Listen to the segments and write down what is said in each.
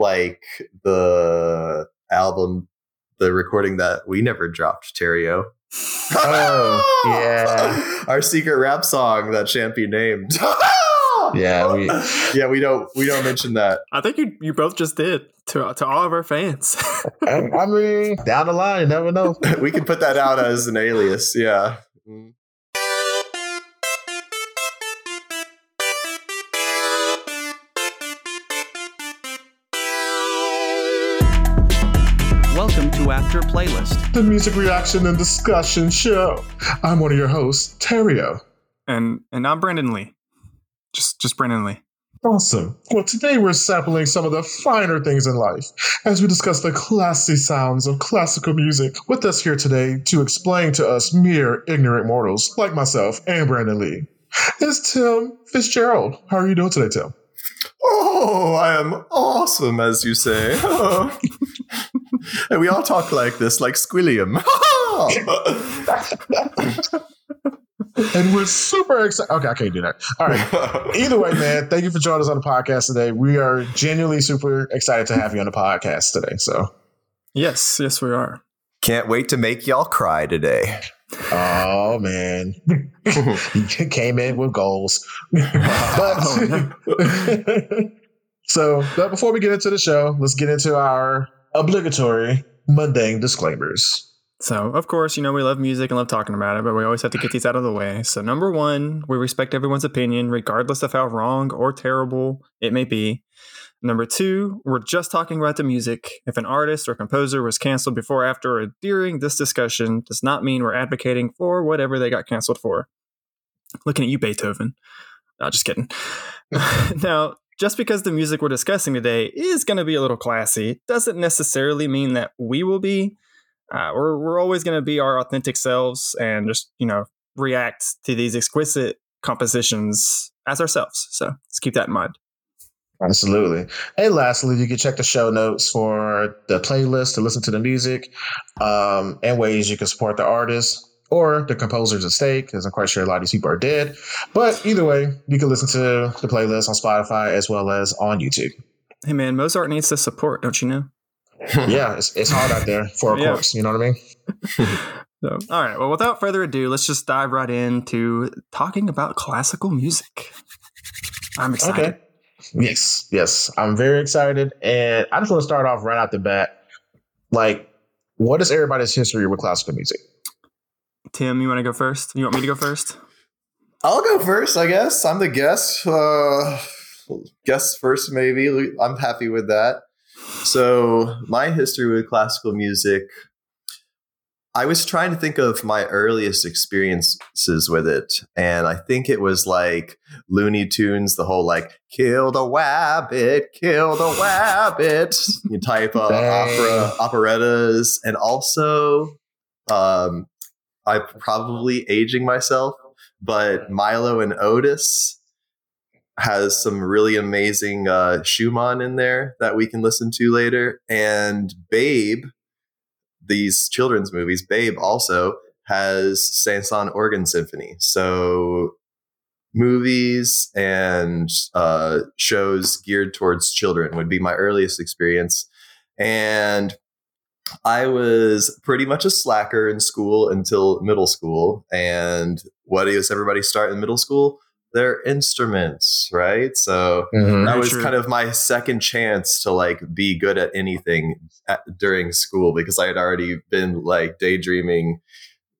like the album, the recording that we never dropped, Terry-Yo. Oh, yeah. Our secret rap song that Champy named. Yeah, we yeah, we don't we don't mention that. I think you you both just did to to all of our fans. I, um, I mean, down the line, you never know. we can put that out as an alias. Yeah. Mm. After Playlist. the music reaction and discussion show. I'm one of your hosts, Terry-Yo. and and I'm Brandon Lee. Just just Brandon Lee. Awesome. Well, today we're sampling some of the finer things in life as we discuss the classy sounds of classical music. With us here today to explain to us mere ignorant mortals like myself and Brandon Lee is Tim Fitzgerald. How are you doing today, Tim? Oh, I am awesome, as you say. and we all talk like this, like Squilliam. And we're super excited. Okay, I can't do that. All right. Either way, man, thank you for joining us on the podcast today. We are genuinely super excited to have you on the podcast today. So, Yes, yes, we are. Can't wait to make y'all cry today. oh man, you came in with goals. but Oh, so, but before we get into the show, let's get into our obligatory mundane disclaimers. So, of course, you know, we love music and love talking about it, but we always have to get these out of the way. So, number one, we respect everyone's opinion, regardless of how wrong or terrible it may be. Number two, we're just talking about the music. If an artist or composer was canceled before, after, or during this discussion, does not mean we're advocating for whatever they got canceled for. Looking at you, Beethoven. No, just kidding. now, just because the music we're discussing today is going to be a little classy doesn't necessarily mean that we will be uh, we're, we're always going to be our authentic selves and just you know react to these exquisite compositions as ourselves. So let's keep that in mind. Absolutely. And lastly, you can check the show notes for the playlist to listen to the music um, and ways you can support the artist or the composer's estate, because I'm quite sure a lot of these people are dead. But either way, you can listen to the playlist on Spotify as well as on YouTube. hey man mozart needs the support don't you know yeah, it's, it's hard out there for a Yeah. course. You know what I mean? so all right well without further ado let's just dive right into talking about classical music i'm excited Okay. Yes, yes. I'm very excited. And I just want to start off right out the bat. Like, what is everybody's history with classical music? Tim you want to go first you want me to go first I'll go first, I guess. I'm the guest. Uh, guest first, maybe. I'm happy with that. So, my history with classical music, I was trying to think of my earliest experiences with it. And I think it was like Looney Tunes, the whole like, kill the wabbit, kill the wabbit type of opera, operettas. And also, um, I'm probably aging myself, but Milo and Otis has some really amazing uh, Schumann in there that we can listen to later. And Babe, these children's movies, Babe also has Saint-Saëns Organ Symphony. So movies and uh, shows geared towards children would be my earliest experience. And I was pretty much a slacker in school until middle school. And what does everybody start in middle school? Their instruments, right? So mm-hmm. that was true. kind of my second chance to like be good at anything at, during school because I had already been like daydreaming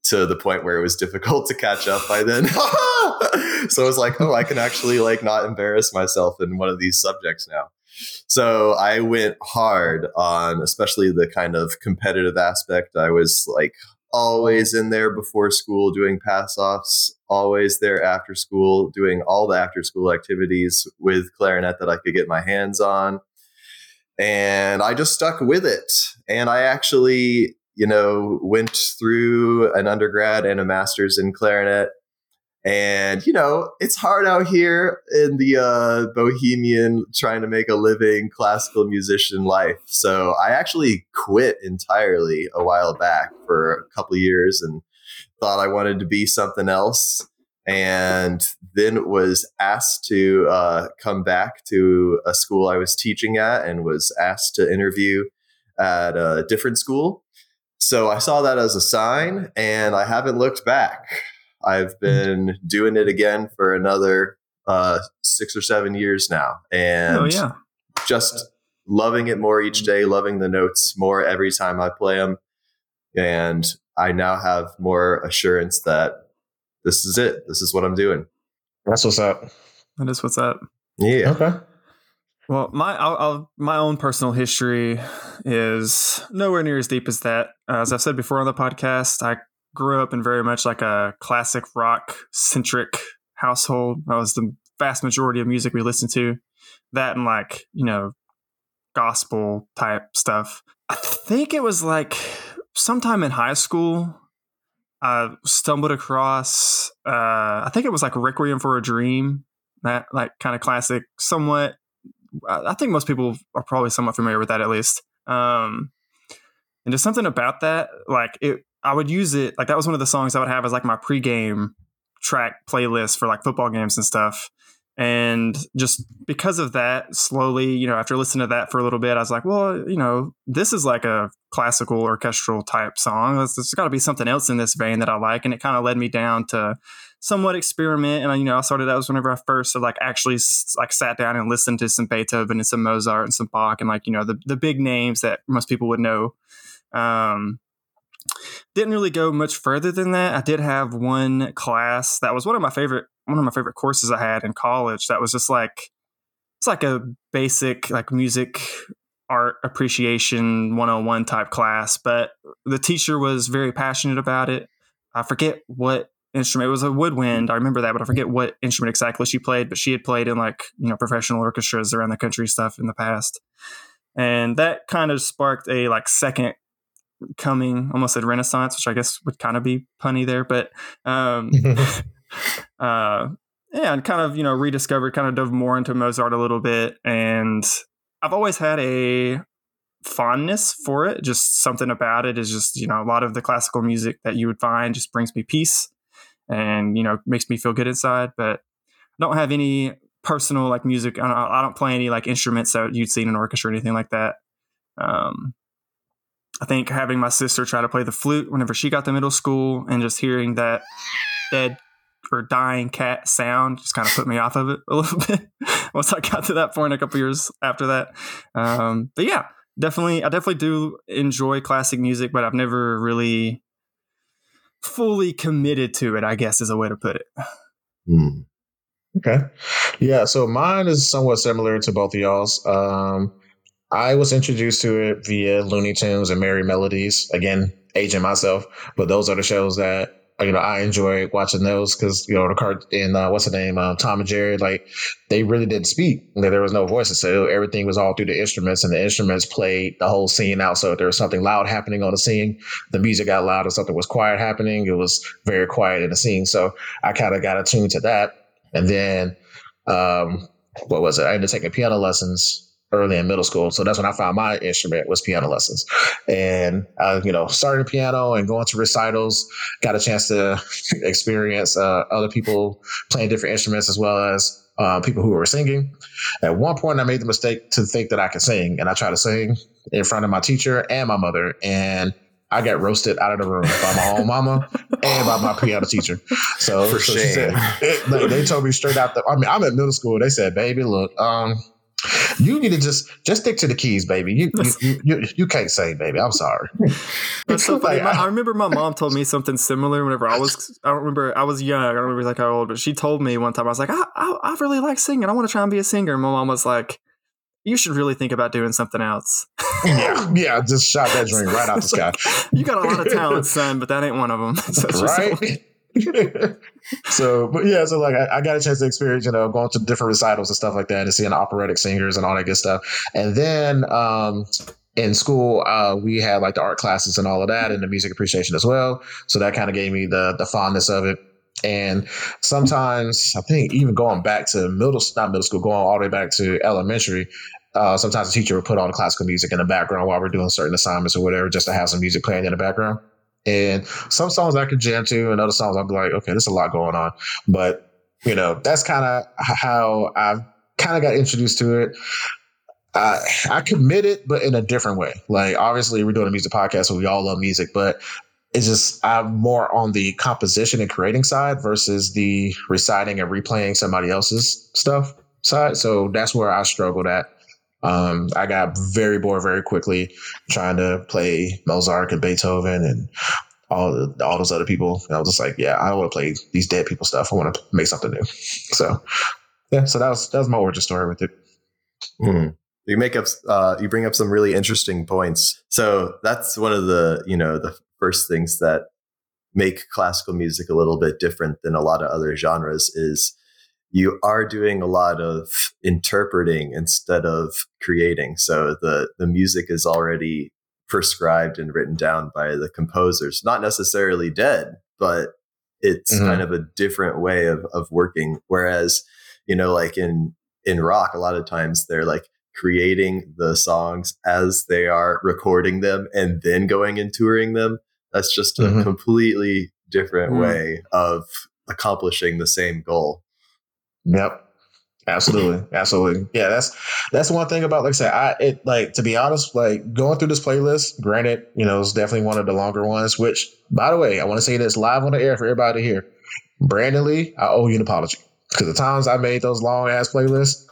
to the point where it was difficult to catch up by then. so I was like, oh, I can actually like not embarrass myself in one of these subjects now. So I went hard on especially the kind of competitive aspect. I was like always in there before school doing pass offs, always there after school doing all the after school activities with clarinet that I could get my hands on. And I just stuck with it. And I actually, you know, went through an undergrad and a master's in clarinet. And, you know, it's hard out here in the uh, bohemian trying to make a living classical musician life. So I actually quit entirely a while back for a couple years and thought I wanted to be something else. and then was asked to uh, come back to a school I was teaching at and was asked to interview at a different school. So I saw that as a sign and I haven't looked back. I've been doing it again for another uh, six or seven years now. And Oh yeah. just loving it more each day, loving the notes more every time I play them. And I now have more assurance that this is it. This is what I'm doing. That's what's up. That is what's up. Yeah. Okay. Well, my I'll, I'll, my own personal history is nowhere near as deep as that. As I've said before on the podcast, I grew up in very much like a classic rock centric household. That was the vast majority of music we listened to. That and like you know gospel type stuff. I think it was like sometime in high school. I stumbled across. Uh, I think it was like Requiem for a Dream. That like kind of classic, somewhat I think most people are probably somewhat familiar with that at least. Um, and just something about that, like it, I would use it. Like that was one of the songs I would have as like my pregame track playlist for like football games and stuff. And just because of that, slowly, you know, after listening to that for a little bit, I was like, well, you know, this is like a classical orchestral type song. There's, got to be something else in this vein that I like. And it kind of led me down to somewhat experiment. And, you know, I started, that was whenever I first like actually like sat down and listened to some Beethoven and some Mozart and some Bach and like, you know, the, the big names that most people would know. Um, didn't really go much further than that. I did have one class that was one of my favorite one of my favorite courses I had in college. That was just like it's like a basic like music art appreciation 101 type class, but the teacher was very passionate about it. I forget what instrument it was a woodwind. I remember that, but I forget what instrument exactly she played, but she had played in like, you know, professional orchestras around the country stuff in the past. And that kind of sparked a like second coming almost said renaissance which i guess would kind of be punny there but um uh yeah and kind of you know rediscovered kind of dove more into mozart a little bit and i've always had a fondness for it. Just something about it is just you know a lot of the classical music that you would find just brings me peace and you know makes me feel good inside but I don't have any personal like music I don't, I don't play any like instruments that you'd see in an orchestra or anything like that. Um I think having my sister try to play the flute whenever she got to middle school and just hearing that dead or dying cat sound just kind of put me off of it a little bit once I got to that point a couple years after that. Um, but yeah, definitely, I definitely do enjoy classic music, but I've never really fully committed to it, I guess is a way to put it. Hmm. Okay. Yeah. So mine is somewhat similar to both of y'all's. Um, I was introduced to it via Looney Tunes and Merry Melodies. Again, aging myself, but those are the shows that you know I enjoy watching those because you know the card in uh, what's the name uh, Tom and Jerry like they really didn't speak. There was no voices, so everything was all through the instruments, and the instruments played the whole scene out. So if there was something loud happening on the scene, the music got loud. If something was quiet happening, it was very quiet in the scene. So I kind of got attuned to that, and then um, what was it? I ended up taking piano lessons early in middle school. So that's when I found my instrument was piano lessons. And I, you know, started piano and going to recitals, got a chance to experience uh, other people playing different instruments as well as uh, people who were singing. At one point, I made the mistake to think that I could sing, and I tried to sing in front of my teacher and my mother, and I got roasted out of the room by my own mama and by my piano teacher. So, For so said, it, like, they told me straight out. The, I mean, I'm at middle school. They said, "Baby, look, um, you need to just just stick to the keys, baby. You you, you, you, can't sing, baby. I'm sorry." That's so funny. My, I- remember my mom told me something similar whenever I was. I don't remember. I was young. I don't remember like how old, but she told me one time. I was like, I, I, I really like singing. I want to try and be a singer. And my mom was like, You should really think about doing something else. yeah, yeah, just shot that dream right out the sky. you got a lot of talent, son, but that ain't one of them. So it's just right? so, but yeah, so like I, I got a chance to experience, you know, going to different recitals and stuff like that, and seeing operatic singers and all that good stuff. And then um, in school, uh, we had like the art classes and all of that, and the music appreciation as well. So that kind of gave me the the fondness of it. And sometimes I think even going back to middle, not middle school, going all the way back to elementary, uh, sometimes the teacher would put on classical music in the background while we're doing certain assignments or whatever, just to have some music playing in the background. And some songs I could jam to, and other songs I'll be like, okay, there's a lot going on. But you know, that's kind of how I kind of got introduced to it. I I committed, but in a different way. Like obviously, we're doing a music podcast, so we all love music, but it's just I'm more on the composition and creating side versus the reciting and replaying somebody else's stuff side. So that's where I struggled at. Um, I got very bored very quickly trying to play Mozart and Beethoven and all all those other people. And I was just like, yeah, I don't want to play these dead people stuff. I want to make something new. So yeah, so that was that was my origin story with it. Mm. You make up, uh, you bring up some really interesting points. So that's one of the, you know, the first things that make classical music a little bit different than a lot of other genres is you are doing a lot of interpreting instead of creating. So the the music is already prescribed and written down by the composers, not necessarily dead, but it's mm-hmm. kind of a different way of of working. Whereas, you know, like in in rock, a lot of times they're like creating the songs as they are recording them and then going and touring them. That's just a mm-hmm. completely different mm. way of accomplishing the same goal. Yep. Absolutely. Absolutely. Yeah, that's that's one thing about like I said, I it like to be honest, like going through this playlist, granted, you know, it's definitely one of the longer ones, which by the way, I want to say this live on the air for everybody hear. Brandon Lee, I owe you an apology. Because the times I made those long ass playlists,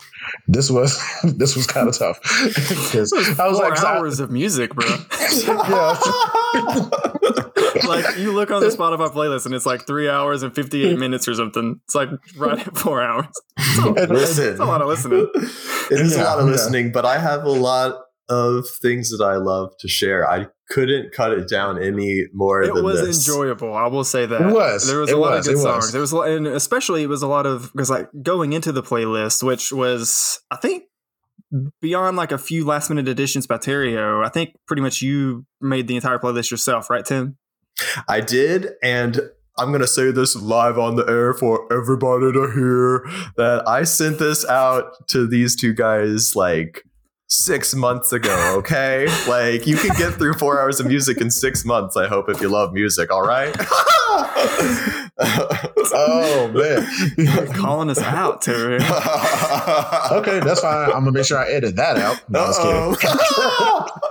this was this was kind of tough because I was like hours I, of music, bro. yeah. like you look on the Spotify playlist and it's like three hours and fifty eight minutes or something. It's like right at four hours. It's a, Listen, it's a lot of listening. It is yeah, a lot of listening, but I have a lot of things that I love to share. I couldn't cut it down any more. It was this. enjoyable. I will say that it was. There was it a lot was, of good songs. There was, and especially it was a lot of because like going into the playlist, which was I think beyond like a few last minute additions by Terry-Yo. I think pretty much you made the entire playlist yourself, right, Tim? I did, and I'm going to say this live on the air for everybody to hear that I sent this out to these two guys like six months ago, okay? like you can get through four hours of music in six months, I hope, if you love music, all right? oh man. You're calling us out, Terry. okay, that's fine. I'm gonna make sure I edit that out. No, kidding.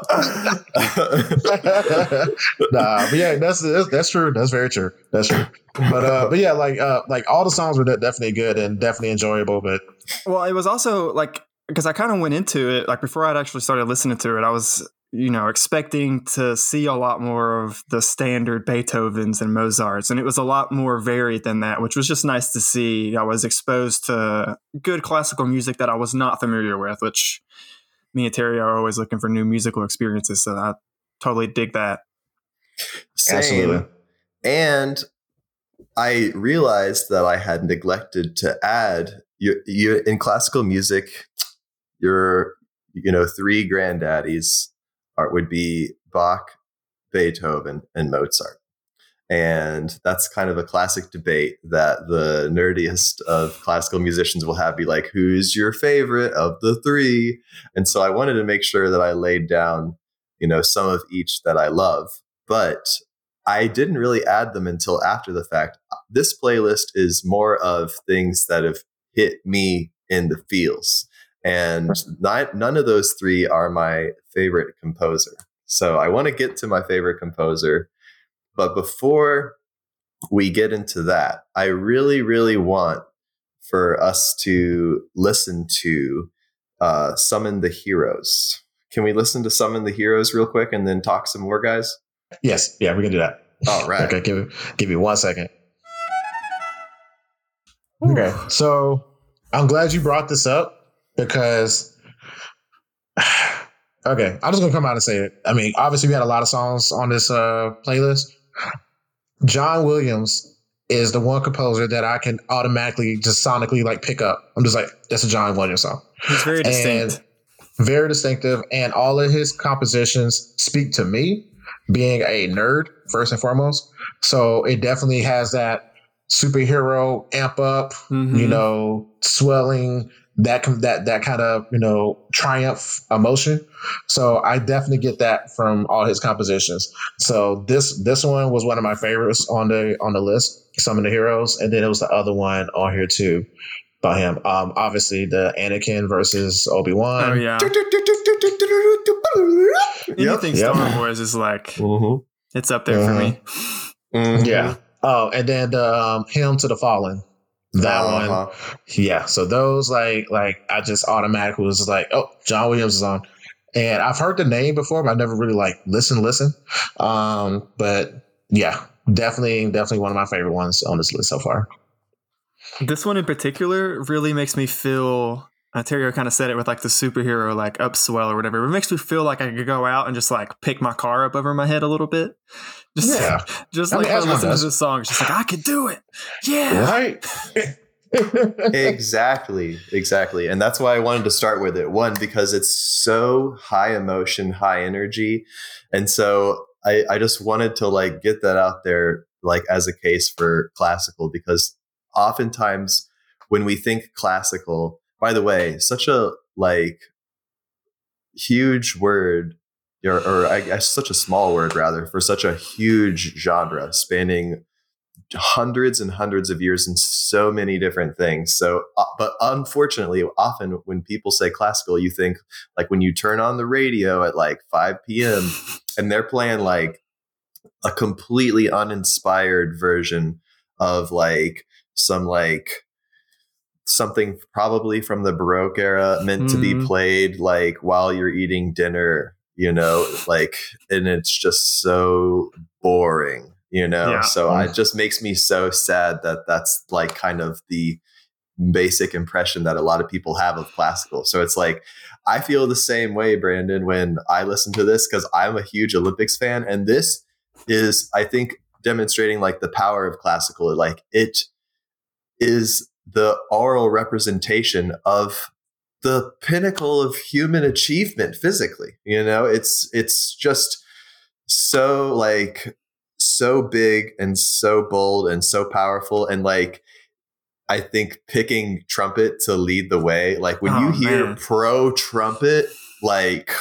nah, but yeah, that's, that's, that's true. That's very true. That's true. But uh, but yeah, like uh, like all the songs were definitely good and definitely enjoyable. But well, it was also like because I kind of went into it like before I'd actually started listening to it, I was you know expecting to see a lot more of the standard Beethovens and Mozarts, and it was a lot more varied than that, which was just nice to see. I was exposed to good classical music that I was not familiar with, which me and Terry are always looking for new musical experiences, so I totally dig that. Same. Absolutely. And I realized that I had neglected to add you, you in classical music your you know three granddaddies are, would be Bach, Beethoven, and Mozart. And that's kind of a classic debate that the nerdiest of classical musicians will have be like, who's your favorite of the three? And so I wanted to make sure that I laid down, you know, some of each that I love. But I didn't really add them until after the fact. This playlist is more of things that have hit me in the feels. And not, none of those three are my favorite composer. So I want to get to my favorite composer. But before we get into that, I really, really want for us to listen to uh, Summon the Heroes. Can we listen to Summon the Heroes real quick and then talk some more, guys? Yes. Yeah, we can do that. All right. okay, give, give me one second. Okay. So I'm glad you brought this up because okay, I'm just gonna come out and say it. I mean, obviously we had a lot of songs on this uh, playlist. John Williams is the one composer that I can automatically just sonically like pick up. I'm just like, that's a John Williams song. He's very distinct. And very distinctive, and all of his compositions speak to me, being a nerd first and foremost. So it definitely has that superhero amp up, mm-hmm. you know, swelling that that that kind of you know triumph emotion. So I definitely get that from all his compositions. So this this one was one of my favorites on the on the list. Summon the Heroes, and then it was the other one on here too by him. Um, obviously the Anakin versus Obi Wan. Oh yeah. Yep. Anything Yep. Star Wars is like Mhm. it's up there for me. Mhm. Yeah. Oh, and then the um, hymn to the fallen. That one. Uh-huh. Yeah. So those like like I just automatically was like, oh, John Williams is on. And I've heard the name before, but I never really like listen, listen. Um, but yeah, definitely, definitely one of my favorite ones on this list so far. This one in particular really makes me feel. Ontario kind of said it with like the superhero like upswell or whatever. It makes me feel like I could go out and just like pick my car up over my head a little bit. Just, Yeah. just I like mean, as when I one listen to this song, she's like I could do it. Yeah. Right. exactly exactly and that's why i wanted to start with it one because it's so high emotion high energy and so i i just wanted to like get that out there like as a case for classical because oftentimes when we think classical by the way such a like huge word or, or i guess such a small word rather for such a huge genre spanning hundreds and hundreds of years in so many different things. So, uh, but unfortunately, often when people say classical, you think like when you turn on the radio at like 5 p.m. and they're playing like a completely uninspired version of like some like something probably from the Baroque era meant to be Mhm. played like while you're eating dinner, you know, like, and it's just so boring, you know? Yeah. So mm-hmm. it just makes me so sad that that's like kind of the basic impression that a lot of people have of classical. So it's like, I feel the same way, Brandon, when I listen to this because I'm a huge Olympics fan. And this is, I think, demonstrating like the power of classical. Like it is the oral representation of the pinnacle of human achievement physically. You know, it's it's just so like so big and so bold and so powerful and like I think picking trumpet to lead the way, like when Oh, you hear man. pro trumpet, like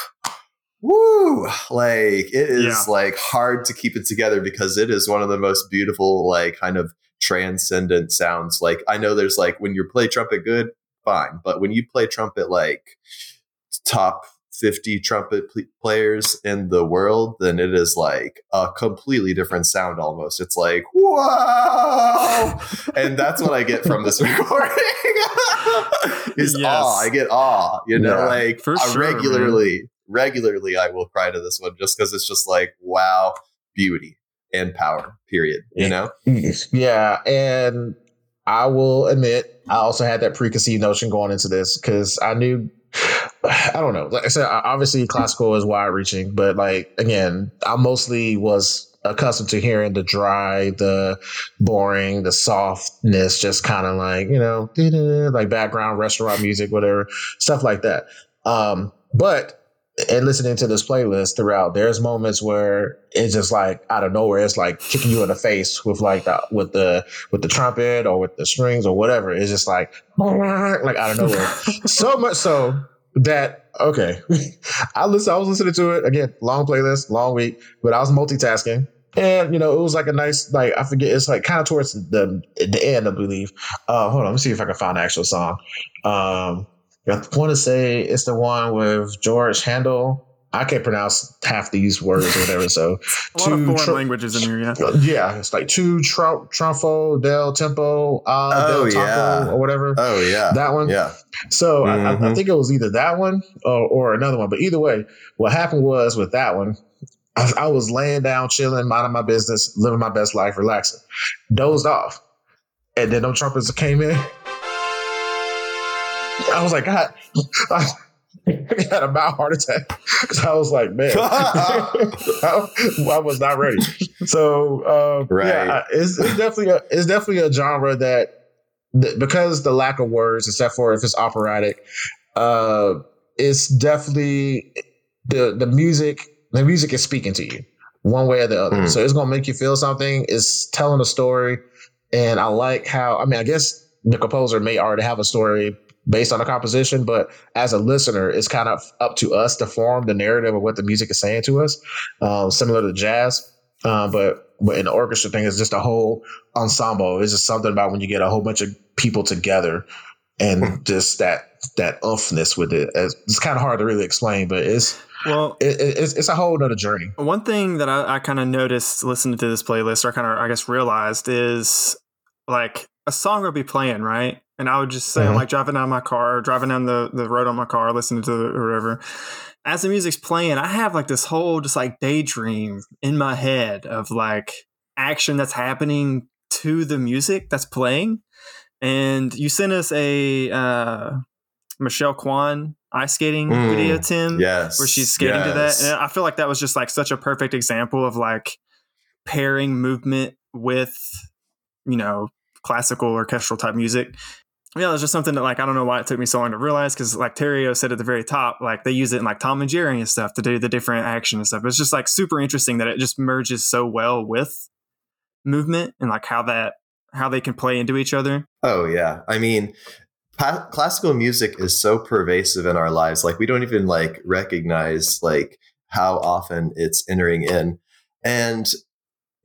woo, like it is Yeah. like hard to keep it together because it is one of the most beautiful, like kind of transcendent sounds. Like I know there's like when you play trumpet good, fine, but when you play trumpet like top 50 trumpet pl- players in the world, then it is like a completely different sound almost. It's like, wow. and that's what I get from this recording is Yes. awe. I get awe, you know, Yeah, like for I sure, man. regularly, regularly I will cry to this one just because it's just like, wow, beauty and power, period. You know? Yeah, and I will admit, I also had that preconceived notion going into this because I knew, I don't know. Like I said, obviously classical is wide reaching, but like again, I mostly was accustomed to hearing the dry, the boring, the softness, just kind of like you know, like background restaurant music, whatever stuff like that. Um, but and listening to this playlist throughout, there's moments where it's just like out of nowhere, it's like kicking you in the face with like the with the with the trumpet or with the strings or whatever. It's just like like out of nowhere. so much so that okay, I listen. I was listening to it again. Long playlist, long week, but I was multitasking. And you know, it was like a nice, like I forget, it's like kind of towards the the end, I believe. Uh, hold on, let me see if I can find the actual song. Um, I want to say it's the one with George Handel. I can't pronounce half these words or whatever. So A lot of foreign tr- languages in here, yeah. yeah, it's like two tr- trumfo del tempo uh, Oh, del taco yeah. or whatever. Oh yeah. that one. Yeah. So I, I, I Mhm. think it was either that one or, or another one. But either way, what happened was with that one, I, I was laying down, chilling, minding my business, living my best life, relaxing, dozed off, and then them trumpets came in. I was like, God, I had a mild heart attack because I was like, man, I, I was not ready. So, uh, Right. yeah, it's, it's definitely a, it's definitely a genre that, that because the lack of words, except for if it's operatic, uh, it's definitely the the music. The music is speaking to you one way or the other. Mm. So it's gonna make you feel something. It's telling a story, and I like how. I mean, I guess the composer may already have a story based on the composition, but as a listener, it's kind of up to us to form the narrative of what the music is saying to us, um, similar to jazz. Uh, but but in the orchestra thing, it's just a whole ensemble. It's just something about when you get a whole bunch of people together and just that that umphness with it. It's, it's kind of hard to really explain, but it's Well, it, it's, it's a whole other journey. One thing that I, I kind of noticed listening to this playlist, or kind of I guess realized, is like a song would be playing, right? And I would just say, I'm Mhm. like driving down my car, driving down the, the road on my car, listening to the river. As the music's playing, I have like this whole just like daydream in my head of like action that's happening to the music that's playing. And you sent us a uh, Michelle Kwan ice skating Mm, video, Tim Yes. where she's skating to that. And I feel like that was just like such a perfect example of like pairing movement with, you know, classical orchestral type music. Yeah, it's just something that like I don't know why it took me so long to realize because like Terry-Yo said at the very top, like they use it in like Tom and Jerry and stuff to do the different action and stuff. It's just like super interesting that it just merges so well with movement and like how that how they can play into each other. Oh yeah. I mean, pa- classical music is so pervasive in our lives. Like we don't even like recognize like how often it's entering in. And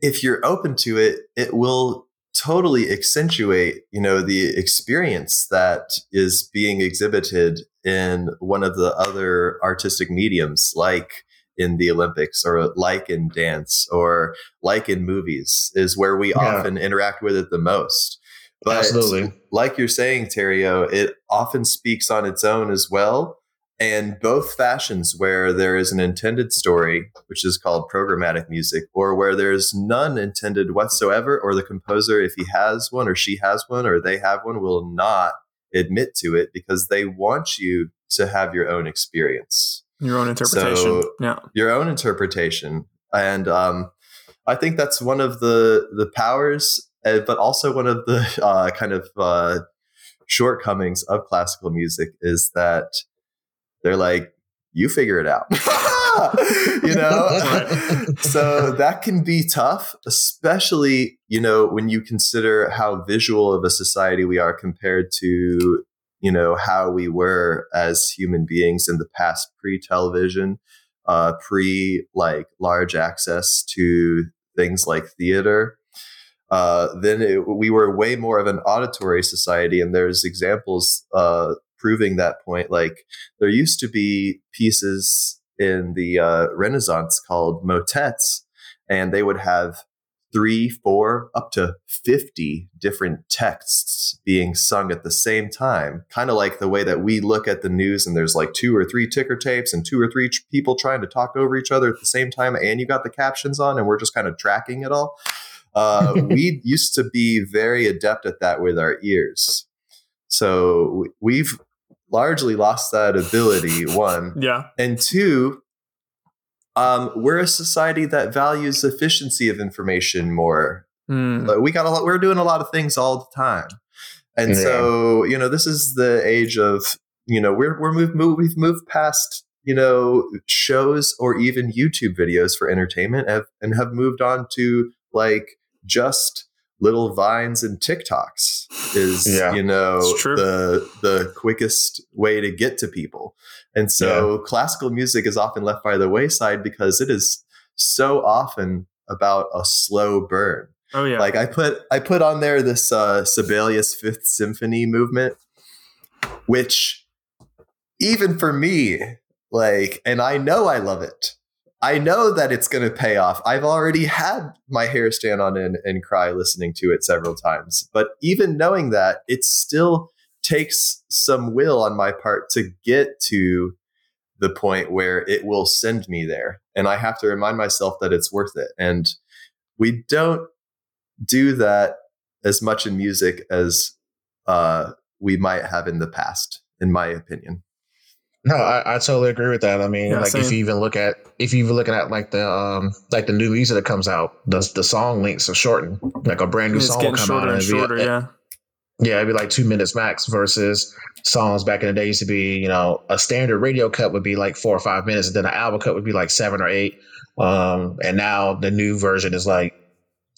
if you're open to it, it will totally accentuate, you know, the experience that is being exhibited in one of the other artistic mediums like in the Olympics or like in dance or like in movies is where we Yeah. often interact with it the most. But Absolutely. like you're saying, Terry-Yo, it often speaks on its own as well. And both fashions, where there is an intended story, which is called programmatic music, or where there's none intended whatsoever, or the composer, if he has one, or she has one, or they have one, will not admit to it because they want you to have your own experience Your own interpretation. So- yeah. your own interpretation and um, i think that's one of the the powers uh, but also one of the uh, kind of uh, shortcomings of classical music is that they're like you figure it out. You know? So that can be tough especially you know when you consider how visual of a society we are compared to you know how we were as human beings in the past pre-television uh pre like large access to things like theater uh then it, we were way more of an auditory society and there's examples uh proving that point like there used to be pieces in the uh, Renaissance called motets, and they would have three, four, up to 50 different texts being sung at the same time. Kind of like the way that we look at the news and there's like two or three ticker tapes and two or three ch- people trying to talk over each other at the same time, and you got the captions on, and we're just kind of tracking it all. Uh, we used to be very adept at that with our ears. So we- we've largely lost that ability, one Yeah. and two um, we're a society that values efficiency of information more Mm. Like, we got a lot we're doing a lot of things all the time and so you know this is the age of you know we're we're moved, move, we've moved past you know shows or even youtube videos for entertainment have, and have moved on to like just little vines and tiktoks is Yeah. you know the the quickest way to get to people and so classical music is often left by the wayside because it is so often about a slow burn Oh yeah. like I put I put on there this uh Sibelius Fifth Symphony movement, which even for me, like, and I know I love it. I know that it's gonna pay off. I've already had my hair stand on end and cry listening to it several times. But even knowing that, it still takes some will on my part to get to the point where it will send me there. And I have to remind myself that it's worth it. And we don't do that as much in music as uh, we might have in the past, in my opinion. No, I, I totally agree with that. I mean, Yeah, like if you even look at if you even looking at like the um like the new music that comes out, the the song lengths are shortened. Like a brand new it's song will come shorter out and it'd be- yeah. Yeah, it'd be like two minutes max versus songs back in the day used to be, you know, a standard radio cut would be like four or five minutes, and then an album cut would be like seven or eight. Um, and now the new version is like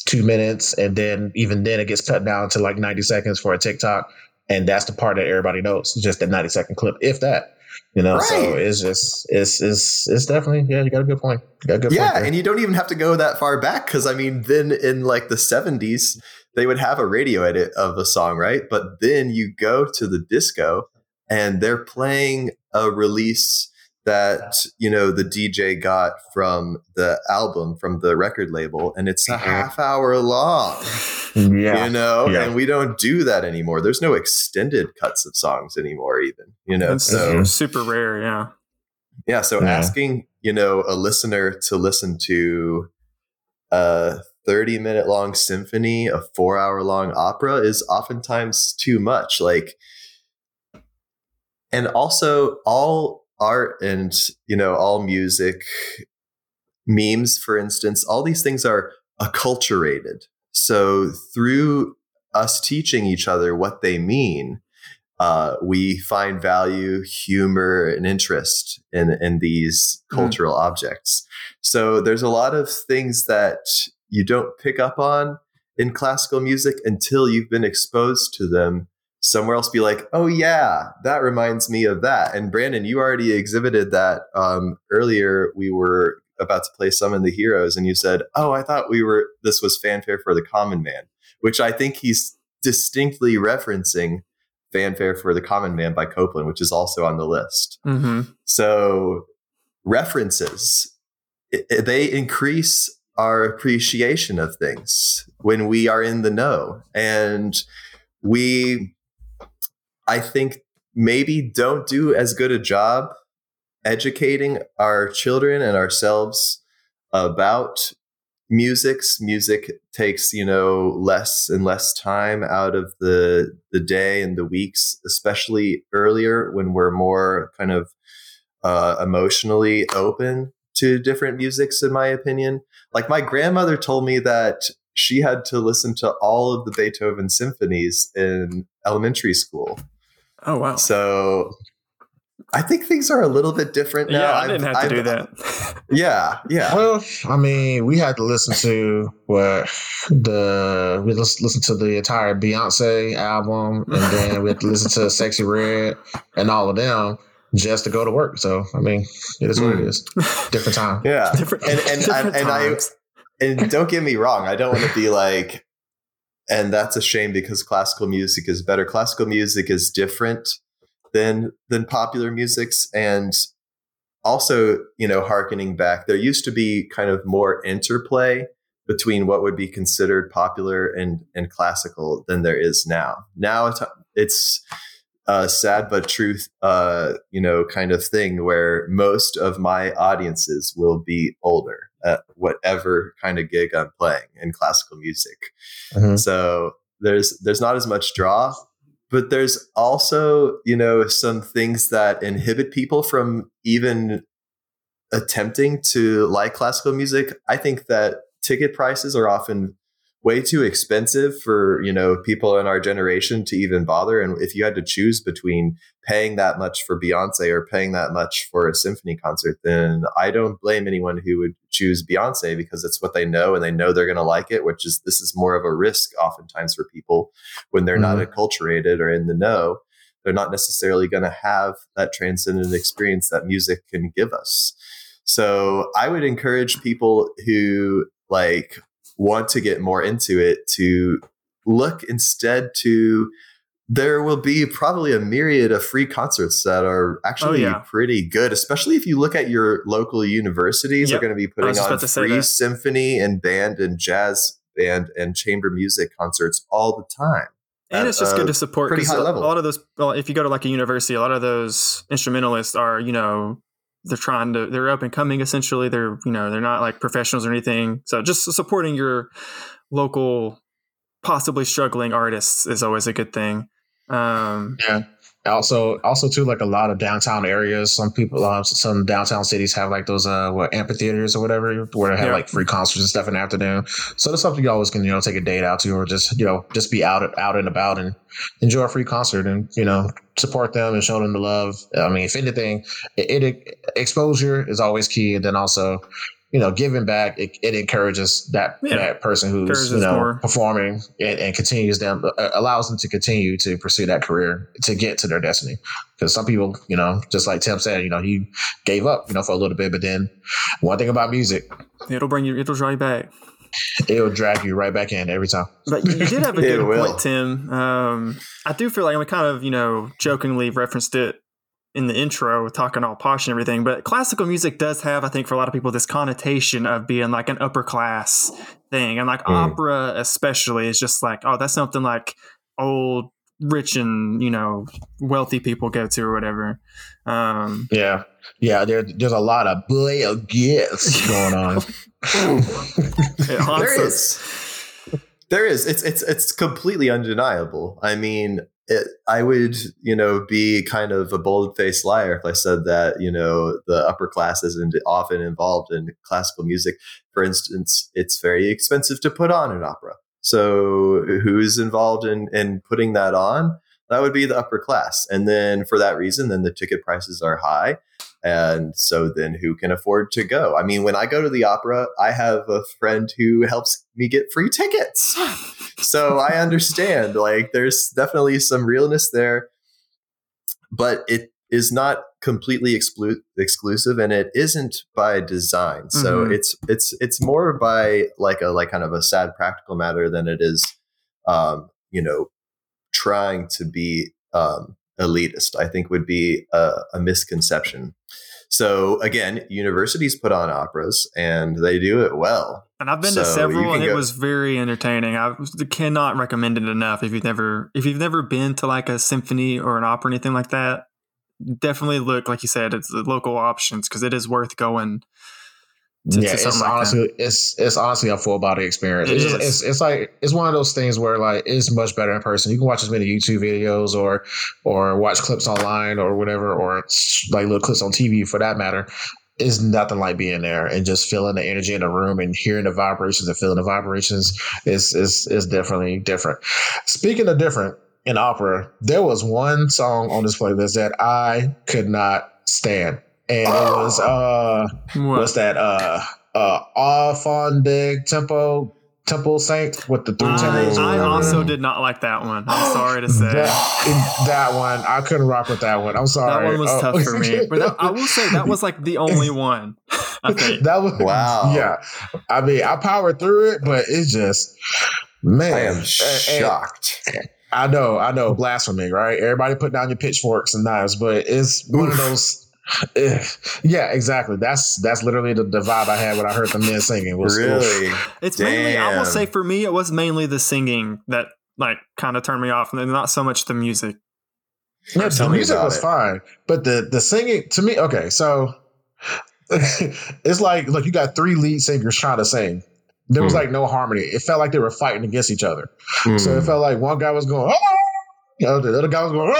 two minutes, and then even then it gets cut down to like 90 seconds for a TikTok. and that's the part that everybody knows. Just that ninety second clip, if that. You know, so it's just it's it's it's definitely yeah. You got a good point. You got a good yeah, point. and you don't even have to go that far back because I mean, then in like the '70s, they would have a radio edit of a song, right? But then you go to the disco, and they're playing a release that you know the DJ got from the album from the record label, and it's a Mhm. half hour long. yeah. You know, Yeah. and we don't do that anymore. There's no extended cuts of songs anymore, even. You know, That's so super rare. Yeah. yeah, so Yeah. asking, you know, a listener to listen to a 30 minute long symphony, a 4 hour long opera is oftentimes too much. Like and also all art and, you know, all music memes for instance, all these things are acculturated. So through us teaching each other what they mean, uh, we find value, humor, and interest in in these Mm. cultural objects. So there's a lot of things that you don't pick up on in classical music until you've been exposed to them somewhere else. Be like, oh yeah, that reminds me of that. And Brandon, you already exhibited that um, earlier. We were about to play Summon the Heroes, and you said, oh, I thought we were. This was fanfare for the common man, which I think he's distinctly referencing Fanfare for the Common Man by Copland, which is also on the list. hmm So references they increase our appreciation of things when we are in the know and we I think maybe don't do as good a job educating our children and ourselves about musics. Music takes you know less and less time out of the the day and the weeks especially earlier when we're more kind of uh, emotionally open to different musics in my opinion. Like my grandmother told me that she had to listen to all of the beethoven symphonies in elementary school Oh wow. so i think things are a little bit different now yeah, I didn't have to I've- do that. yeah yeah Well, I mean, we had to listen to what the we lis- listen to the entire Beyonce album, and then we had to listen to Sexyy Red and all of them just to go to work. So, I mean, it is what it hmm. is. Different time. yeah different, and and different I, and I and don't get me wrong, I don't want to be like, and that's a shame because classical music is better. Classical music is different than than popular musics, and also, you know, harkening back, there used to be kind of more interplay between what would be considered popular and and classical than there is now. Now it's it's a sad but truth, uh, you know, kind of thing where most of my audiences will be older at whatever kind of gig I'm playing in classical music. Mhm. So there's there's not as much draw, but there's also you know some things that inhibit people from even attempting to like classical music. I think that ticket prices are often way too expensive for you know people in our generation to even bother. And if you had to choose between paying that much for Beyonce or paying that much for a symphony concert then I don't blame anyone who would choose Beyonce because it's what they know and they know they're going to like it which is this is more of a risk oftentimes for people when they're not mm-hmm. acculturated or in the know. They're not necessarily going to have that transcendent experience that music can give us. So I would encourage people who like want to get more into it to look instead to there will be probably a myriad of free concerts that are actually Oh, yeah. pretty good, especially if you look at your local universities Yep. are going to be putting on about to say free symphony and band and jazz band and chamber music concerts all the time. and it's just good to support pretty 'cause high a, level. a lot of those well if you go to like a university a lot of those instrumentalists are you know they're trying to they're up and coming essentially. They're you know they're not like professionals or anything. So just supporting your local possibly struggling artists is always a good thing. Um Yeah. Also, also too, like a lot of downtown areas. Some people, uh, some downtown cities have like those uh, what amphitheaters or whatever, where they have Yeah. like free concerts and stuff in the afternoon. So that's something you always can, you know, take a date out to, or just you know, just be out out and about and enjoy a free concert and you know support them and show them the love. I mean, if anything, it, it exposure is always key, and then also you know, giving back, it, it encourages that Yeah. that person who's you know more. performing and, and continues them uh, allows them to continue to pursue that career to get to their destiny. Because some people, you know, just like Tim said, you know, he gave up, you know, for a little bit, but then one thing about music, It'll bring you. It'll draw you back. it'll drag you right back in every time. But you did have a good point, Tim. Um, I do feel like we kind of, you know, jokingly referenced it in the intro, talking all posh and everything. But classical music does have, I think, for a lot of people, this connotation of being like an upper class thing, and like Mm. opera, especially, is just like, oh, that's something like old, rich, and you know, wealthy people go to or whatever. Um, Yeah, yeah. There, there's a lot of Blair gifts going on. it haunts there us. is there is it's it's it's completely undeniable i mean it, i would you know be kind of a bold-faced liar if i said that you know the upper class isn't often involved in classical music. For instance it's very expensive to put on an opera. So who's involved in in putting that on? That would be the upper class. And then for that reason then the ticket prices are high and so then who can afford to go? I mean, when I go to the opera, I have a friend who helps me get free tickets. so I understand, like, there's definitely some realness there, but it is not completely exclu- exclusive and it isn't by design. So Mhm. it's, it's, it's more by like a, like kind of a sad practical matter than it is, um, you know, trying to be, um, elitist, I think would be a, a misconception. So again, universities put on operas and they do it well. And I've been to So you several, and it go- was very entertaining. I cannot recommend it enough if you've never if you've never been to like a symphony or an opera or anything like that. Definitely look, like you said, it's the local options because it is worth going. To, yeah, to it's like that. honestly it's it's honestly a full body experience. It it's, just, it's it's like it's one of those things where like it's much better in person. You can watch as many YouTube videos or or watch clips online or whatever, or like little clips on TV for that matter. It's nothing like being there and just feeling the energy in the room and hearing the vibrations and feeling the vibrations is is is definitely different. Speaking of different in opera, there was one song on this playlist that I could not stand. And it was uh What? what's that uh uh off on Afondig tempo temple saint with the three I, temples I also did not like that one. I'm sorry to say. that, that one I couldn't rock with that one. I'm sorry. That one was Oh. tough for me. But that, I will say that was like the only one. I that was Wow. Yeah, I mean I powered through it, but it's just man. I am and- and shocked. I know, I know, blasphemy, right? Everybody put down your pitchforks and knives, but it's one of those. yeah, exactly. That's that's literally the, the vibe I had when I heard the men singing. Was oof. Really? It's mainly, I will say, for me, it was mainly the singing that like kind of turned me off, and not so much the music. Yeah, the music was it. fine, but the the singing to me, okay, so it's like look, you got three lead singers trying to sing. There was Hmm. like no harmony. It felt like they were fighting against each other. Hmm. So it felt like one guy was going, "Ah!" You know, the other guy was going,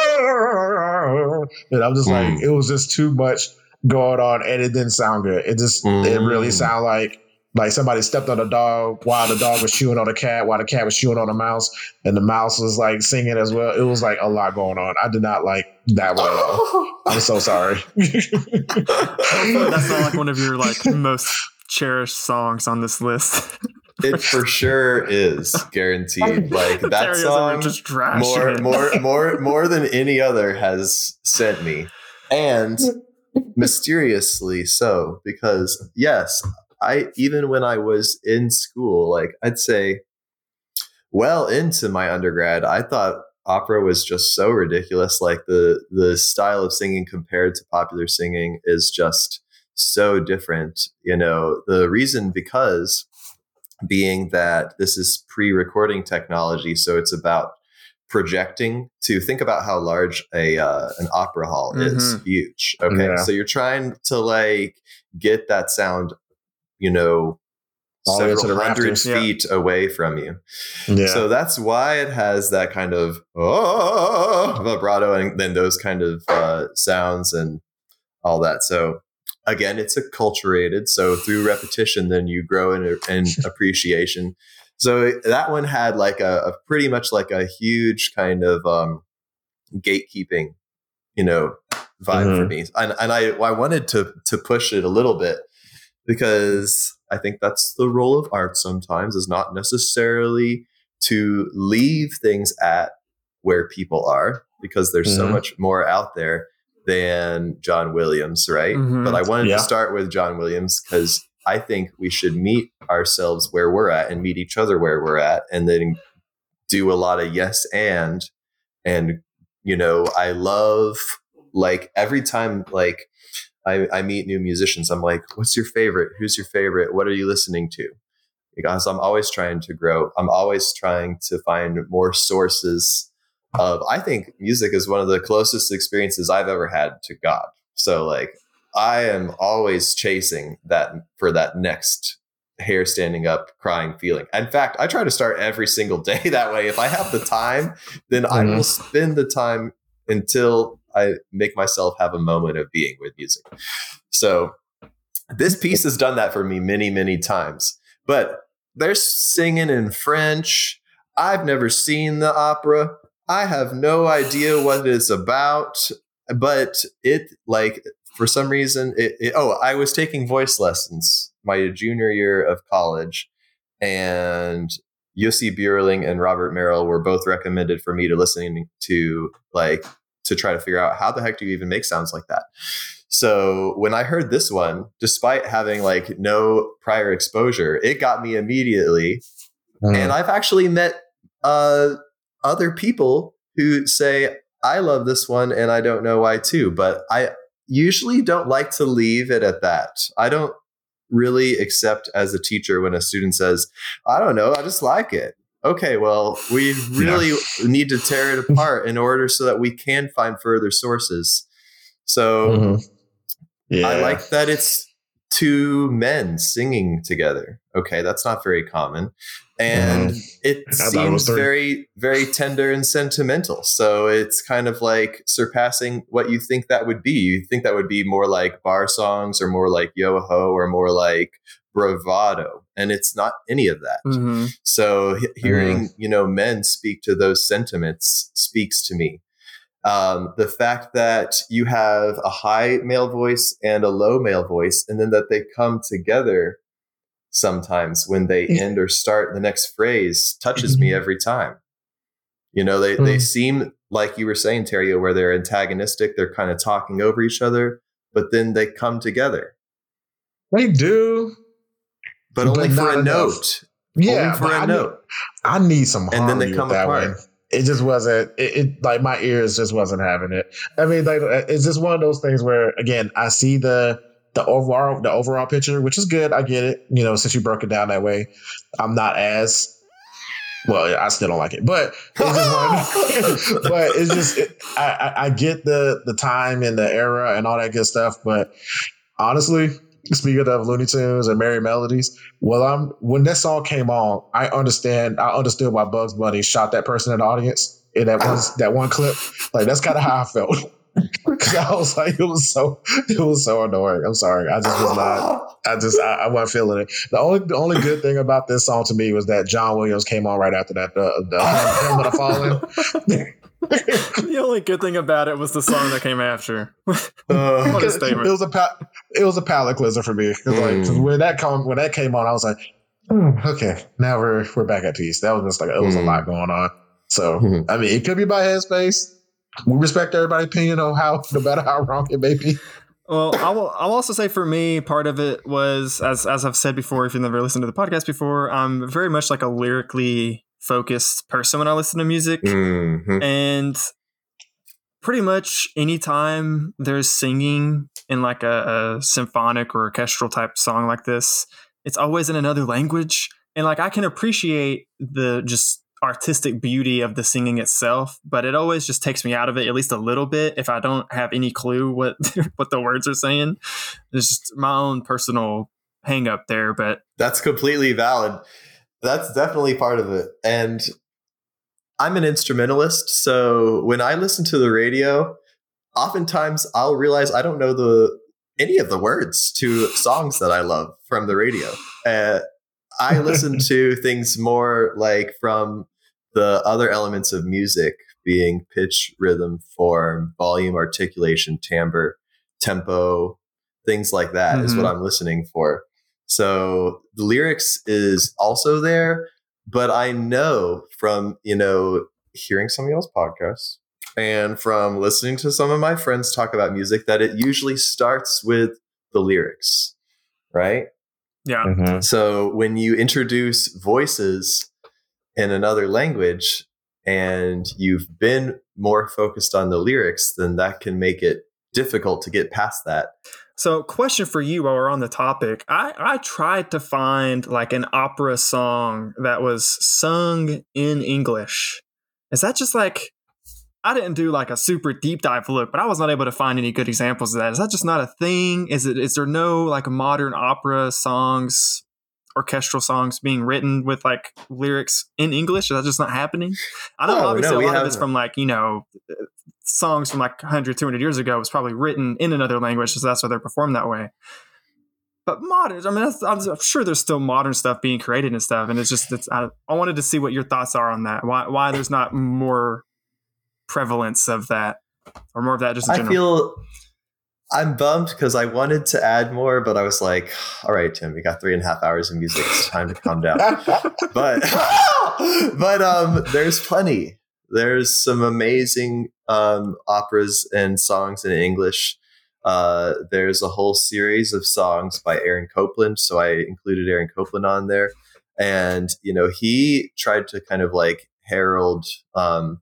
and I'm just like, Mm. it was just too much going on, and it didn't sound good. It just, it really Mm. sounded like like somebody stepped on a dog while the dog was chewing on a cat, while the cat was chewing on a mouse, and the mouse was like singing as well. It was like a lot going on. I did not like that one at all. I'm so sorry. That's not like one of your like most cherished songs on this list. it for sure is guaranteed. Like that song, just more, more, more, more than any other has sent me, and mysteriously so because yes, I even when I was in school, like I'd say, well into my undergrad, I thought opera was just so ridiculous. Like the the style of singing compared to popular singing is just so different. You know, the reason because being that this is pre-recording technology, so it's about projecting to think about how large a uh, an opera hall is huge okay Yeah. so you're trying to like get that sound you know All the way to several hundred rafters. Yeah. feet away from you yeah. so that's why it has that kind of oh vibrato and then those kind of uh, sounds and all that. So again, it's acculturated. So through repetition, then you grow in, in appreciation. So that one had like a, a pretty much like a huge kind of um, gatekeeping, you know, vibe for me. And, and I, I wanted to to push it a little bit because I think that's the role of art sometimes is not necessarily to leave things at where people are because there's so Mhm. much more out there than John Williams, right? Mhm. But I wanted Yeah. to start with John Williams because I think we should meet ourselves where we're at and meet each other where we're at and then do a lot of yes and and you know i love like every time like I, I meet new musicians i'm like what's your favorite who's your favorite what are you listening to because i'm always trying to grow i'm always trying to find more sources of i think music is one of the closest experiences i've ever had to god. So like i am always chasing that for that next hair standing up crying feeling. In fact i try to start every single day that way. If i have the time then i will mm-hmm. spend the time until i make myself have a moment of being with music. So this piece has done that for me many many times. But they're singing in french. I've never seen the opera i have no idea what it is about but it like for some reason it, it oh i was taking voice lessons my junior year of college and Jussi Björling and Robert Merrill were both recommended for me to listening to like to try to figure out how the heck do you even make sounds like that. So when I heard this one, despite having like no prior exposure, it got me immediately. Mm. And I've actually met uh, other people who say, I love this one and I don't know why too. But I usually don't like to leave it at that. I don't really accept as a teacher when a student says, I don't know, I just like it. Okay, well, we really need to tear it apart in order so that we can find further sources. So Mhm. Yeah. I like that it's two men singing together. Okay, that's not very common. And it Mm-hmm. I it was seems three. very, very tender and sentimental. So it's kind of like surpassing what you think that would be. You think that would be more like bar songs or more like Yo Ho or more like bravado. And it's not any of that. Mhm. So he- hearing Mm-hmm. you know men speak to those sentiments speaks to me. Um, the fact that you have a high male voice and a low male voice, and then that they come together sometimes when they Yeah. end or start the next phrase touches me every time. You know, they they Mm. seem like you were saying, Terry, where they're antagonistic. They're kind of talking over each other, but then they come together, They do. but only for a enough. note. Yeah. only for but a I note. Need, I need some And then they come apart. one. It just wasn't. It, it like my ears just wasn't having it. I mean, like it's just one of those things where again, I see the the overall the overall picture, which is good. I get it. You know, since you broke it down that way, I'm not as well. I still don't like it, but it's just one. But it's just it, I, I I get the the time and the era and all that good stuff, but honestly. Speaking of Looney Tunes and Merry Melodies, well, I'm when that song came on, I understand. I understood why Bugs Bunny shot that person in the audience in that one that one clip. Like that's kind of how I felt I was like, it was so it was so annoying. I'm sorry, I just was not. I just I, I wasn't feeling it. The only the only good thing about this song to me was that John Williams came on right after that. The the the Fallen. the only good thing about it was the song that came after. Uh, What a it was a pa- it was a palate cleanser for me. 'Cause, like Mm. when that come when that came on, I was like, "Hmm, okay, now we're we're back at peace. That was just like it was a Mm. lot going on. So Mhm. I mean, it could be by headspace. We respect everybody's opinion on how, no matter how wrong it may be. Well, I will. I'll also say for me, part of it was as as I've said before. If you've never listened to the podcast before, I'm very much like a lyrically focused person when I listen to music, mhm. and pretty much anytime there's singing in like a, a symphonic or orchestral type song like this, it's always in another language, and like I can appreciate the just artistic beauty of the singing itself, but it always just takes me out of it at least a little bit if I don't have any clue what what the words are saying. It's just my own personal hang up there, but That's completely valid. That's definitely part of it. And I'm an instrumentalist, so when I listen to the radio, oftentimes I'll realize I don't know the any of the words to songs that I love from the radio. Uh, I listen to things more like from the other elements of music being pitch, rhythm, form, volume, articulation, timbre, tempo, things like that is Mhm. what I'm listening for. So the lyrics is also there, but I know from, you know, hearing some of y'all's podcasts and from listening to some of my friends talk about music that it usually starts with the lyrics, right? Yeah. Mhm. So when you introduce voices in another language and you've been more focused on the lyrics, then that can make it difficult to get past that. So, question for you while we're on the topic. I, I tried to find like an opera song that was sung in English. Is that just like, I didn't do like a super deep dive look, but I was not able to find any good examples of that. Is that just not a thing? Is it, is there no like modern opera songs, orchestral songs being written with like lyrics in English? Is that just not happening? I know No, obviously no, a lot of it's from like, you know, songs from like 100 200 years ago was probably written in another language so that's why they're performed that way but modern i mean that's, i'm sure there's still modern stuff being created and stuff and it's just it's I, I wanted to see what your thoughts are on that why why there's not more prevalence of that or more of that just in I general feel I'm bummed because I wanted to add more, but I was like, all right, Tim, we got three and a half hours of music. It's time to calm down. but but um there's plenty there's some amazing um operas and songs in english uh there's a whole series of songs by aaron copland so i included aaron copland on there and you know he tried to kind of like herald um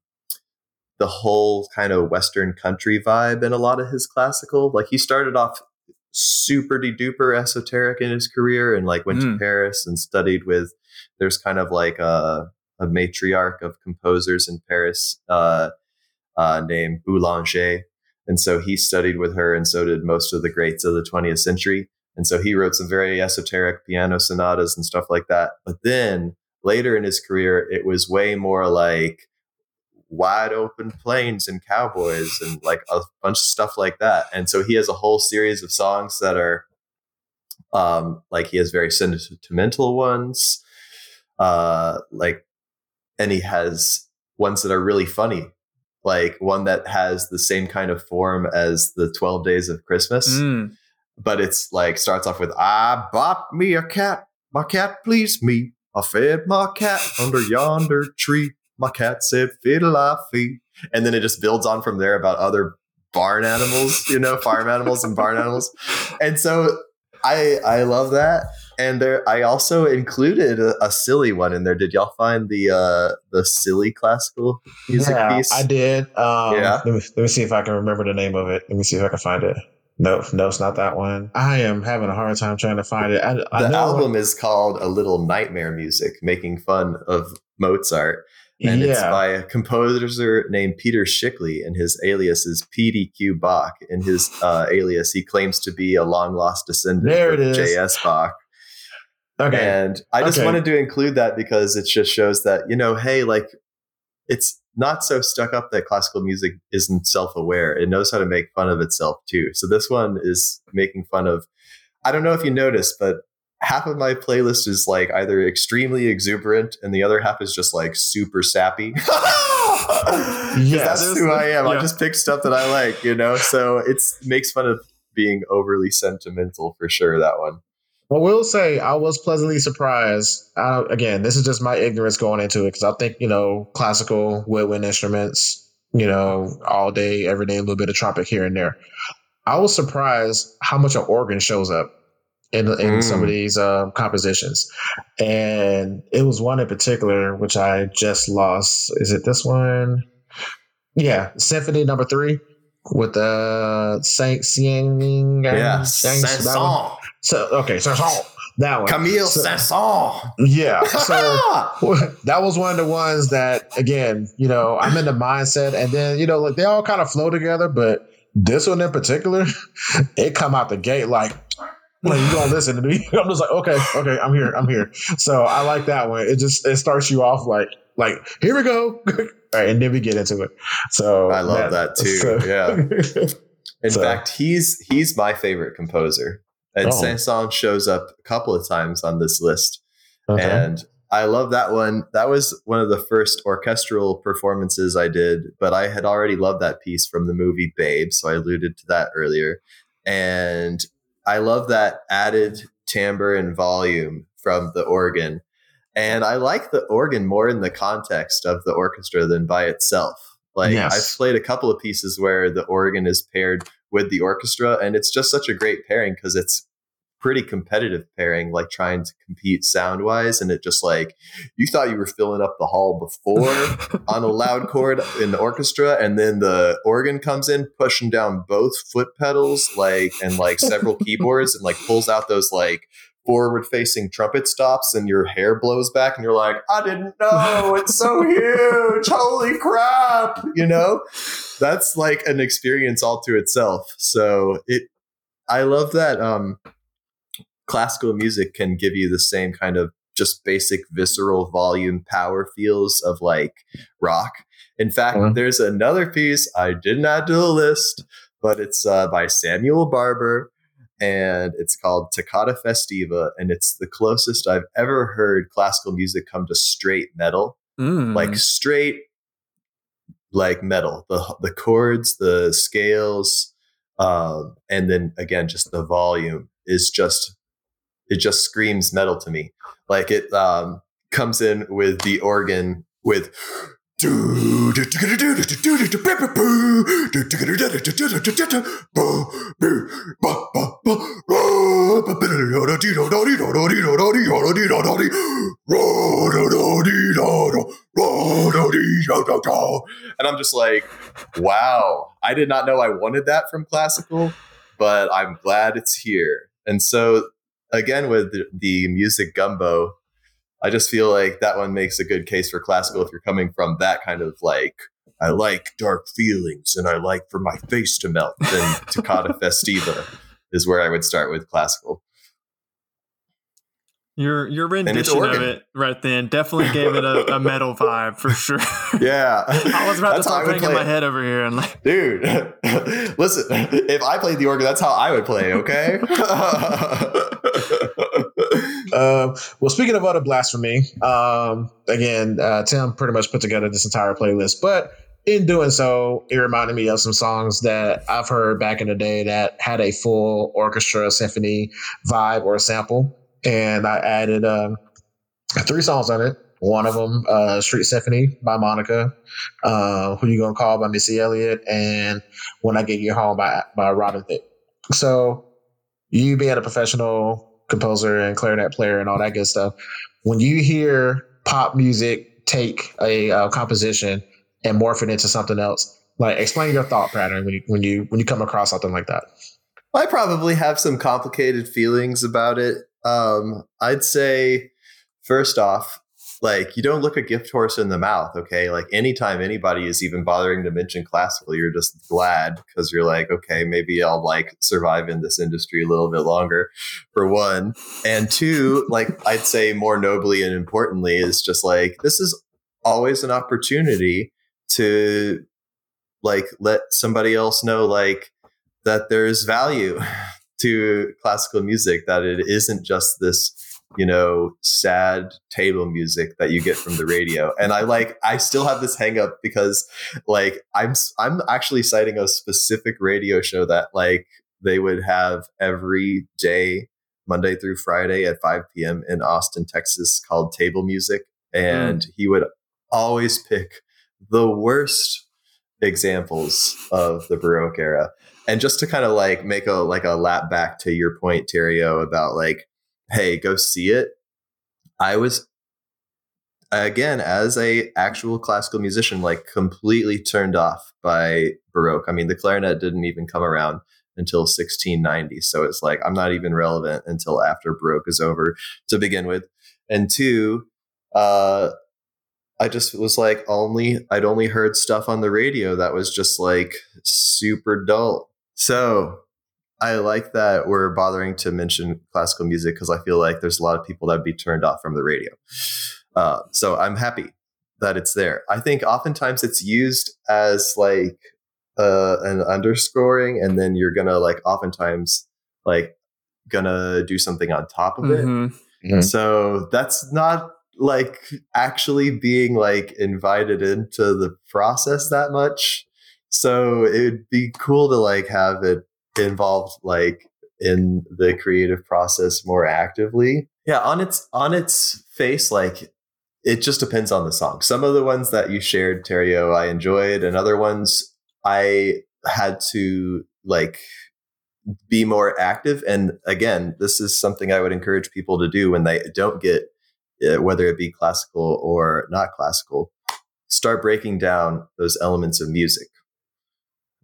the whole kind of western country vibe in a lot of his classical like he started off super de duper esoteric in his career and like went to Mm. paris and studied with there's kind of like a, a matriarch of composers in Paris uh, uh, named Boulanger. And so he studied with her, and so did most of the greats of the 20th century. And so he wrote some very esoteric piano sonatas and stuff like that. But then later in his career, it was way more like wide open plains and cowboys and like a bunch of stuff like that. And so he has a whole series of songs that are um, like he has very sentimental ones uh like and he has ones that are really funny like one that has the same kind of form as the 12 days of christmas Mm. but it's like starts off with i bought me a cat my cat pleased me i fed my cat under yonder tree my cat said fiddle i fee and then it just builds on from there about other barn animals you know farm animals and barn animals and so i i love that and there i also included a, a silly one in there did y'all find the uh the silly classical music yeah, piece I did. Um, Yeah. Let me, let me see if I can remember the name of it. Let me see if I can find it. No, no, it's not that one. I am having a hard time trying to find it. I, I the album is called a little nightmare music making fun of mozart and it's by a composer named Peter Schickele, and his alias is PDQ Bach. In his uh, alias, he claims to be a long lost descendant There of. J.S. Bach. okay. And I just Okay. wanted to include that because it just shows that, you know, hey, like it's not so stuck up that classical music isn't self aware. It knows how to make fun of itself too. So this one is making fun of, I don't know if you noticed, but half of my playlist is like either extremely exuberant and the other half is just like super sappy. Yes. that's who I am. I just pick stuff that I like, you know? So it's makes fun of being overly sentimental for sure, that one. I will say I was pleasantly surprised. Uh, again, this is just my ignorance going into it because I think you know classical woodwind instruments, you know, all day, every day, a little bit of trumpet here and there. I was surprised how much an organ shows up in in some of Mm. these uh, compositions, and it was one in particular which I just lost. Is it this one? Yeah, Symphony Number Three with the Saint singing. Yeah. Saint-Saens. So okay, so that one. Camille So- Saint-Saens. Yeah. So that was one of the ones that again, you know, I'm in the mindset and then, you know, like they all kind of flow together, but this one in particular, it come out the gate like like you don't listen to me. I'm just like, okay, okay, I'm here, I'm here. So I like that one. It just it starts you off like like here we go. All right, and then we get into it. So I love that too, yeah. In So- fact, he's he's my favorite composer. And Oh. Saint-Saens shows up a couple of times on this list. And I love that one. That was one of the first orchestral performances I did, but I had already loved that piece from the movie Babe, so I alluded to that earlier. And I love that added timbre and volume from the organ. And I like the organ more in the context of the orchestra than by itself. Like Yes. I've played a couple of pieces where the organ is paired with the orchestra, and it's just such a great pairing because it's pretty competitive pairing, like trying to compete sound wise. And it just like you thought you were filling up the hall before on a loud chord in the orchestra, and then the organ comes in pushing down both foot pedals, like and like several keyboards, and like pulls out those like forward facing trumpet stops and your hair blows back and you're like i didn't know. It's so huge. Holy crap. You know? That's like an experience all to itself. So it i love that um classical music can give you the same kind of just basic visceral volume power feels of like rock in fact Mhm. there's another piece i didn't add to the list but it's uh, by samuel barber and it's called Toccata Festiva, and it's the closest I've ever heard classical music come to straight metal, Mm. like straight, like metal. The the chords, the scales, um, and then again, just the volume is just it just screams metal to me. Like it um, comes in with the organ with. And I'm just like, wow, I did not know I wanted that from classical, but I'm glad it's here. And so, again, with the, music gumbo, I just feel like that one makes a good case for classical if you're coming from that kind of like, I like dark feelings and I like for my face to melt. Then Toccata Festiva is where I would start with classical. Your your rendition of it right then definitely gave it a, a metal vibe for sure. Yeah. I was about to That's I start banging my head over here and like, Dude, listen, if I played the organ, that's how I would play, okay? Um, well, speaking of other blasphemy, um, again, uh, Tim pretty much put together this entire playlist, but in doing so, it reminded me of some songs that I've heard back in the day that had a full orchestra symphony vibe or sample, and I added um, three songs on it. One of them, uh, "Street Symphony" by Monica, uh, "Who You Gonna Call" by Missy Elliott, and "When I Get You Home" by by Robin Thicke. So, you being a professional composer and clarinet player and all that good stuff. When you hear pop music take a uh, composition and morph it into something else, like explain your thought pattern when you when you when you come across something like that. I probably have some complicated feelings about it. Um, I'd say, first off, like you don't look a gift horse in the mouth, okay? Like anytime anybody is even bothering to mention classical, you're just glad because you're like, okay, maybe I'll like survive in this industry a little bit longer, for one. And two, like I'd say more nobly and importantly, is just like this is always an opportunity to like let somebody else know like that there's value to classical music that it isn't just this you know sad table music that you get from the radio. And i like i still have this hang up because like i'm i'm actually citing a specific radio show that like they would have every day monday through friday at 5 p.m in austin texas called table music. And mm. he would always pick the worst examples of the baroque era and just to kind of like make a like a lap back to your point Terry-Yo about like hey go see it. I was again as a actual classical musician like completely turned off by baroque. I mean the clarinet didn't even come around until 1690 so it's like i'm not even relevant until after baroque is over to begin with. And two uh I just was like only I'd only heard stuff on the radio that was just like super dull. So I like that we're bothering to mention classical music because I feel like there's a lot of people that'd be turned off from the radio. Uh, so I'm happy that it's there. I think oftentimes it's used as like uh, an underscoring, and then you're gonna like oftentimes like gonna do something on top of it. Mhm. So that's not like actually being like invited into the process that much. So it would be cool to like have it involved like in the creative process more actively. Yeah, on its on its face, like it just depends on the song. Some of the ones that you shared, Terry-Yo, I enjoyed, and other ones I had to like be more active. And again, this is something I would encourage people to do when they don't get, uh, whether it be classical or not classical, start breaking down those elements of music.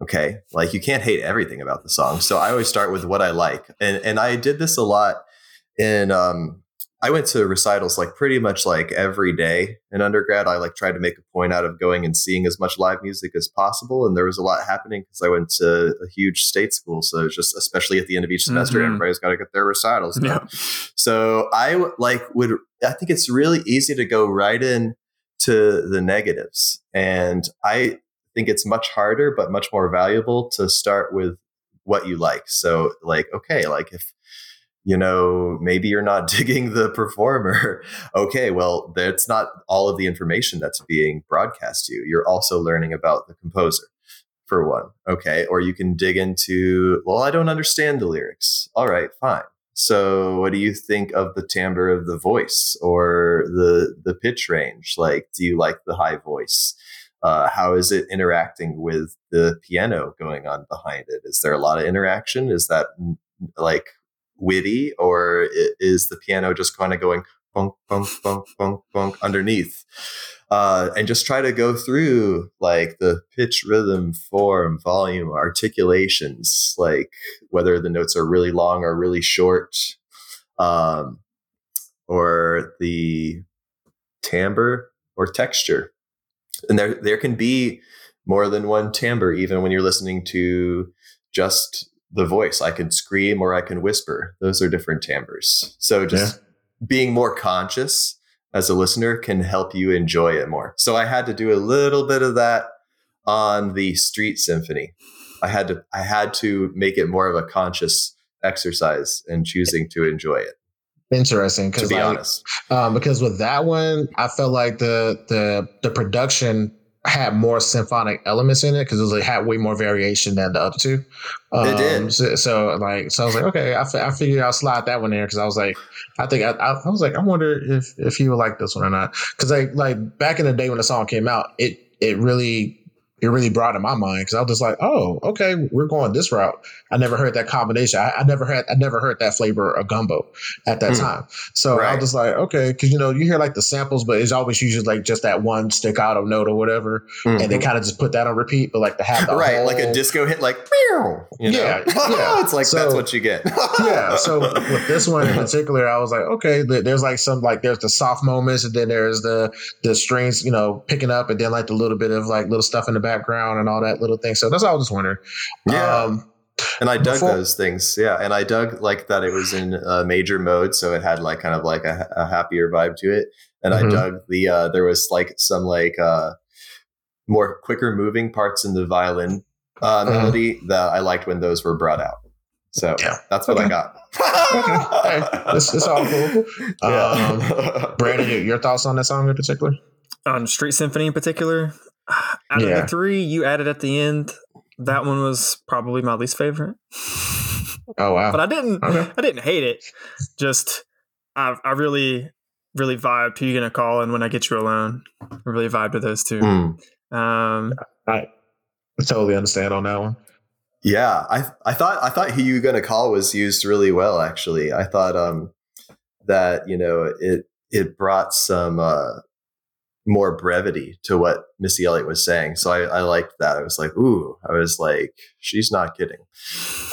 Okay. Like you can't hate everything about the song. So I always start with what I like. And, and I did this a lot in, um, I went to recitals like pretty much like every day in undergrad. I like tried to make a point out of going and seeing as much live music as possible. And there was a lot happening because I went to a huge state school. So just, especially at the end of each semester, Mhm. everybody's got to get their recitals done. Yeah. So I like would, I think it's really easy to go right in to the negatives. And I think it's much harder, but much more valuable to start with what you like. So like, okay, like if, you know, maybe you're not digging the performer. Okay, well, that's not all of the information that's being broadcast to you. You're also learning about the composer, for one. Okay, or you can dig into, well, I don't understand the lyrics. All right, fine. So, what do you think of the timbre of the voice or the the pitch range? Like, do you like the high voice? Uh, how is it interacting with the piano going on behind it? Is there a lot of interaction? Is that like witty, or is the piano just kind of going bunk, bunk, bunk, bunk, bunk underneath? Uh, and just try to go through like the pitch, rhythm, form, volume, articulations, like whether the notes are really long or really short, um, or the timbre or texture. And there, there can be more than one timbre, even when you're listening to just the voice. I can scream or I can whisper. Those are different timbres. So just being more conscious as a listener can help you enjoy it more. So I had to do a little bit of that on the Street Symphony. I had to I had to make it more of a conscious exercise in choosing to enjoy it. Interesting, To because be like, honest, um, because with that one, I felt like the the the production had more symphonic elements in it because it was like had way more variation than the other two. Um, It did. So, so, like, so I was like, okay, I, I figured I'll slide that one in because I was like, I think I, I, I was like, I wonder if if you would like this one or not because like like back in the day when the song came out, it it really it really brought in my mind because I was just like, oh, okay, we're going this route. I never heard that combination. I, I never had I never heard that flavor of gumbo at that Hmm. time. So I was just like, okay, because you know you hear like the samples, but it's always usually like just that one stick out staccato note or whatever, and they kind of just put that on repeat. But like the Mm-hmm. right, like a disco hit, like you know? Yeah, yeah. it's like So- that's what you get. yeah. So with this one in particular, I was like, okay, there's like some like there's the soft moments, and then there's the the strings, you know, picking up, and then like the little bit of like little stuff in the background and all that little thing. So that's all I was just wondering. Yeah. Um, And I dug Before- those things. Yeah. And I dug like that it was in uh, major mode. So it had like kind of like a, a happier vibe to it. And Mhm. I dug the, uh, there was like some like uh, more quicker moving parts in the violin uh, Mhm. melody that I liked when those were brought out. So Yeah. that's what I Okay. got. Hey, it's- it's all cool. Yeah. Brandon, your, your thoughts on that song in particular? on Street Symphony in particular, out of the three you added at the end, that one was probably my least favorite. Oh wow. But I didn't Okay. I didn't hate it. Just I I really really vibed who you gonna call and when I get you alone. I really vibed with those two. Mm. Um I totally understand on that one. Yeah, I I thought I thought who you gonna call was used really well. Actually, I thought um that you know it it brought some uh, more brevity to what Missy Elliott was saying. So I, I liked that. I was like, ooh, I was like, she's not kidding.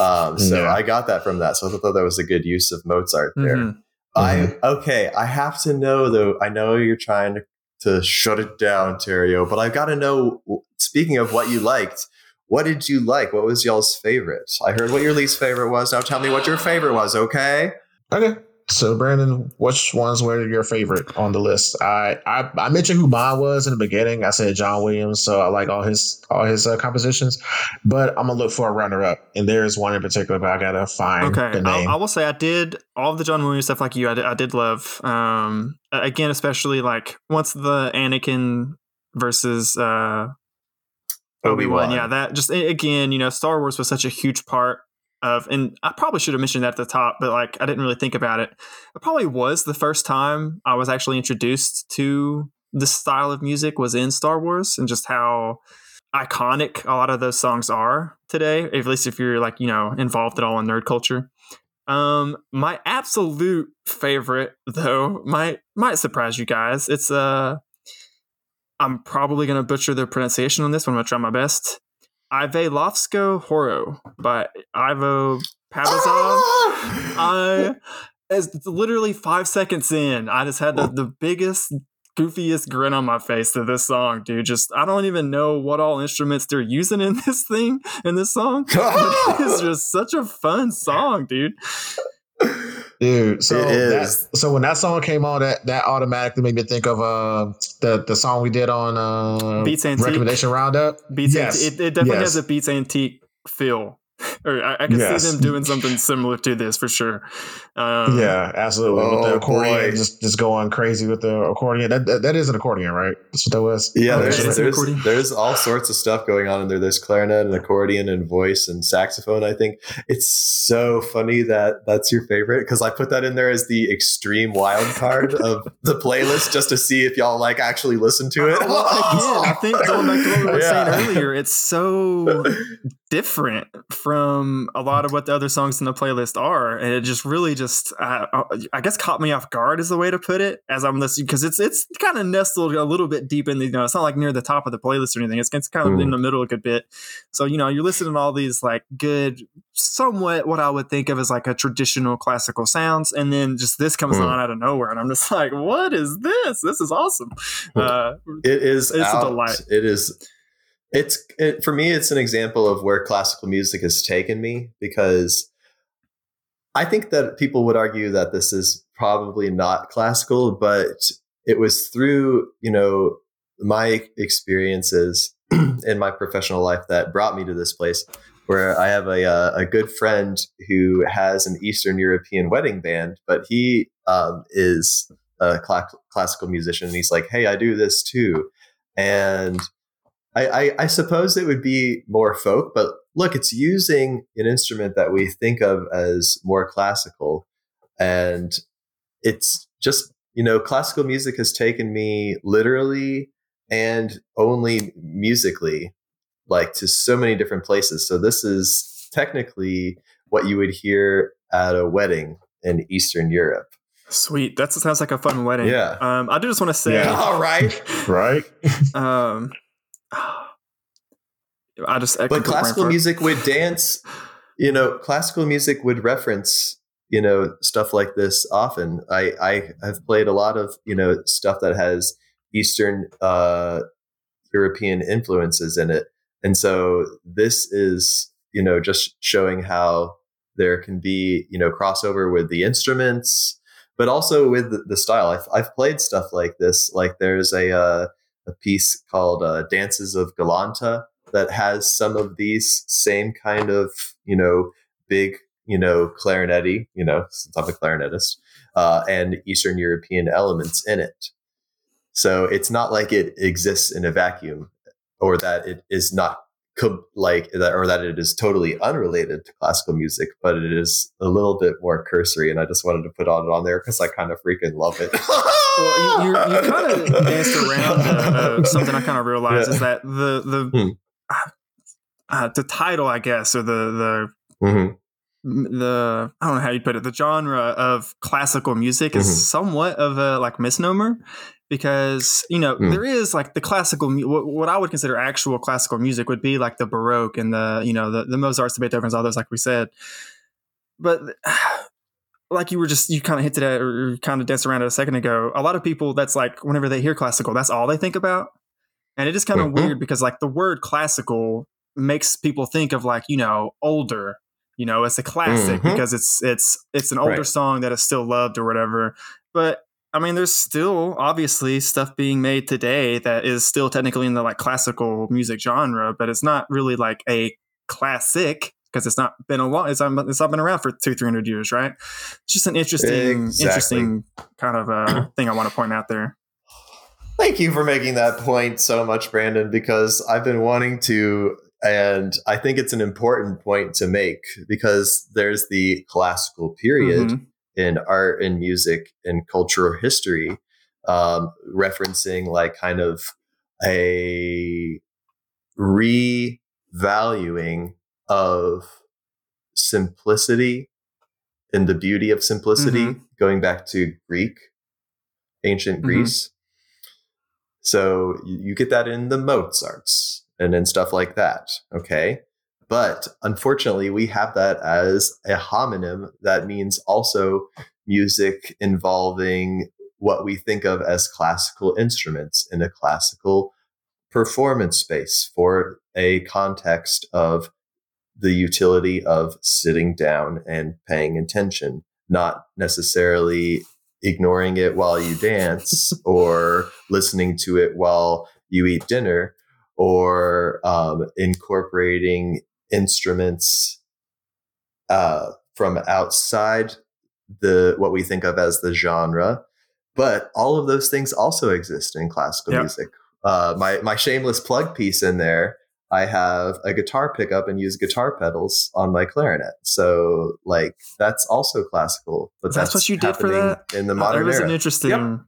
Um, so Yeah. I got that from that. So I thought that was a good use of Mozart there. mhm. I okay. I have to know though. I know you're trying to, to shut it down, Terry-Yo, but I've got to know. Speaking of what you liked, what did you like? What was y'all's favorite? I heard what your least favorite was. Now tell me what your favorite was. Okay. Okay. So Brandon, which ones were your favorite on the list? I I, I mentioned who mine was in the beginning. I said John Williams, so I like all his all his uh, compositions. But I'm gonna look for a runner up, and there's one in particular, but I gotta find Okay, the name. I, I will say I did all the John Williams stuff like you. I did, I did love. Um, again, especially like once the Anakin versus uh, Obi Wan. Obi-Wan. Yeah, that just again, you know, Star Wars was such a huge part of, and I probably should have mentioned that at the top, but like I didn't really think about it. It probably was the first time I was actually introduced to the style of music was in Star Wars and just how iconic a lot of those songs are today, at least if you're like, you know, involved at all in nerd culture. Um, my absolute favorite though might might surprise you guys. It's uh I'm probably gonna butcher the pronunciation on this one. I'm gonna try my best. Ive Lovsko Horo by Ivo Papazov. Ah! I as literally five seconds in, I just had the, the biggest goofiest grin on my face to this song, dude. Just I don't even know what all instruments they're using in this thing in this song. it's just such a fun song, dude. Dude, so It that, is. so when that song came on, that that automatically made me think of uh the the song we did on uh Beats Antique. recommendation roundup. Beats Yes. Antique. It, it definitely Yes. has a Beats Antique feel. or I, I can Yes. see them doing something similar to this for sure. Um, yeah, absolutely. with the Oh, accordion, boy. just just going crazy with the accordion. That, that that is an accordion, right? That's what that was. Yeah, Oh, there's, yeah, it's an there's, there's all sorts of stuff going on in there. There's clarinet and accordion and voice and saxophone. I think it's so funny that that's your favorite because I put that in there as the extreme wild card of the playlist just to see if y'all like actually listen to it. Well, again, I think going back to what we were Yeah. saying earlier, it's so different from a lot of what the other songs in the playlist are, and it just really just uh, I guess caught me off guard is the way to put it as I'm listening because it's it's kind of nestled a little bit deep in the you know it's not like near the top of the playlist or anything. It's, it's kind of in the middle a good bit. So you know you're listening to all these like good, somewhat what I would think of as like a traditional classical sounds, and then just this comes Mm. on out of nowhere, and I'm just like, what is this? This is awesome. Uh, It is. It's a delight. It is. It's it, for me. It's an example of where classical music has taken me because I think that people would argue that this is probably not classical, but it was through you know my experiences in my professional life that brought me to this place where I have a uh, a good friend who has an Eastern European wedding band, but he um, is a cla- classical musician, and he's like, "Hey, I do this too," and I, I, I suppose it would be more folk, but look, it's using an instrument that we think of as more classical, and it's just you know, classical music has taken me literally and only musically like to so many different places. So this is technically what you would hear at a wedding in Eastern Europe. Sweet. That sounds like a fun wedding. Yeah. Um, I do just want to say, Yeah. All right. Right? um, I just echoed But classical music would dance, you know, classical music would reference, you know, stuff like this often. I, I have played a lot of, you know, stuff that has Eastern uh, European influences in it. And so this is, you know, just showing how there can be, you know, crossover with the instruments, but also with the, the style. I've, I've played stuff like this. Like there's a, uh, a piece called uh, Dances of Galanta that has some of these same kind of, you know, big, you know, clarinety, you know, since I'm a clarinetist, uh, and Eastern European elements in it. So it's not like it exists in a vacuum or that it is not like that or that it is totally unrelated to classical music, but it is a little bit more cursory. And I just wanted to put on it on there because I kind of freaking love it. Well, you, you, kind of danced around uh, uh, something I kind of realized Yeah. is that the the Hmm. uh, the title, I guess, or the the the I don't know how you put it. The genre of classical music is Mhm. somewhat of a like misnomer because you know Mm. there is like the classical what, what I would consider actual classical music would be like the Baroque and the you know the the Mozart's, the Beethoven's, all those like we said, but. Like you were just you kind of hinted at or kind of danced around it a second ago. A lot of people that's like whenever they hear classical, that's all they think about, and it is kind of Mhm. weird because like the word classical makes people think of like you know older you know it's a classic Mhm. because it's it's it's an older Right. song that is still loved or whatever but i mean there's still obviously stuff being made today that is still technically in the like classical music genre but it's not really like a classic because it's not been a long it's, not- it's not been around for two three hundred years right it's just an interesting Exactly. interesting kind of uh thing i want to point out there Thank you for making that point so much, Brandon, because I've been wanting to and I think it's an important point to make because there's the classical period Mhm. in art and music and cultural history, um, referencing like kind of a revaluing of simplicity and the beauty of simplicity, going back to Greek, ancient Mhm. Greece. So you, you get that in the Mozarts and in stuff like that. Okay. But unfortunately, we have that as a homonym that means also music involving what we think of as classical instruments in a classical performance space for a context of the utility of sitting down and paying attention, not necessarily ignoring it while you dance or listening to it while you eat dinner or um, incorporating instruments uh, from outside the what we think of as the genre but all of those things also exist in classical Yep. music uh, my my shameless plug piece in there i have a guitar pickup and use guitar pedals on my clarinet so like that's also classical but That's that's, what you did for that? in the Uh, modern it was era an interesting.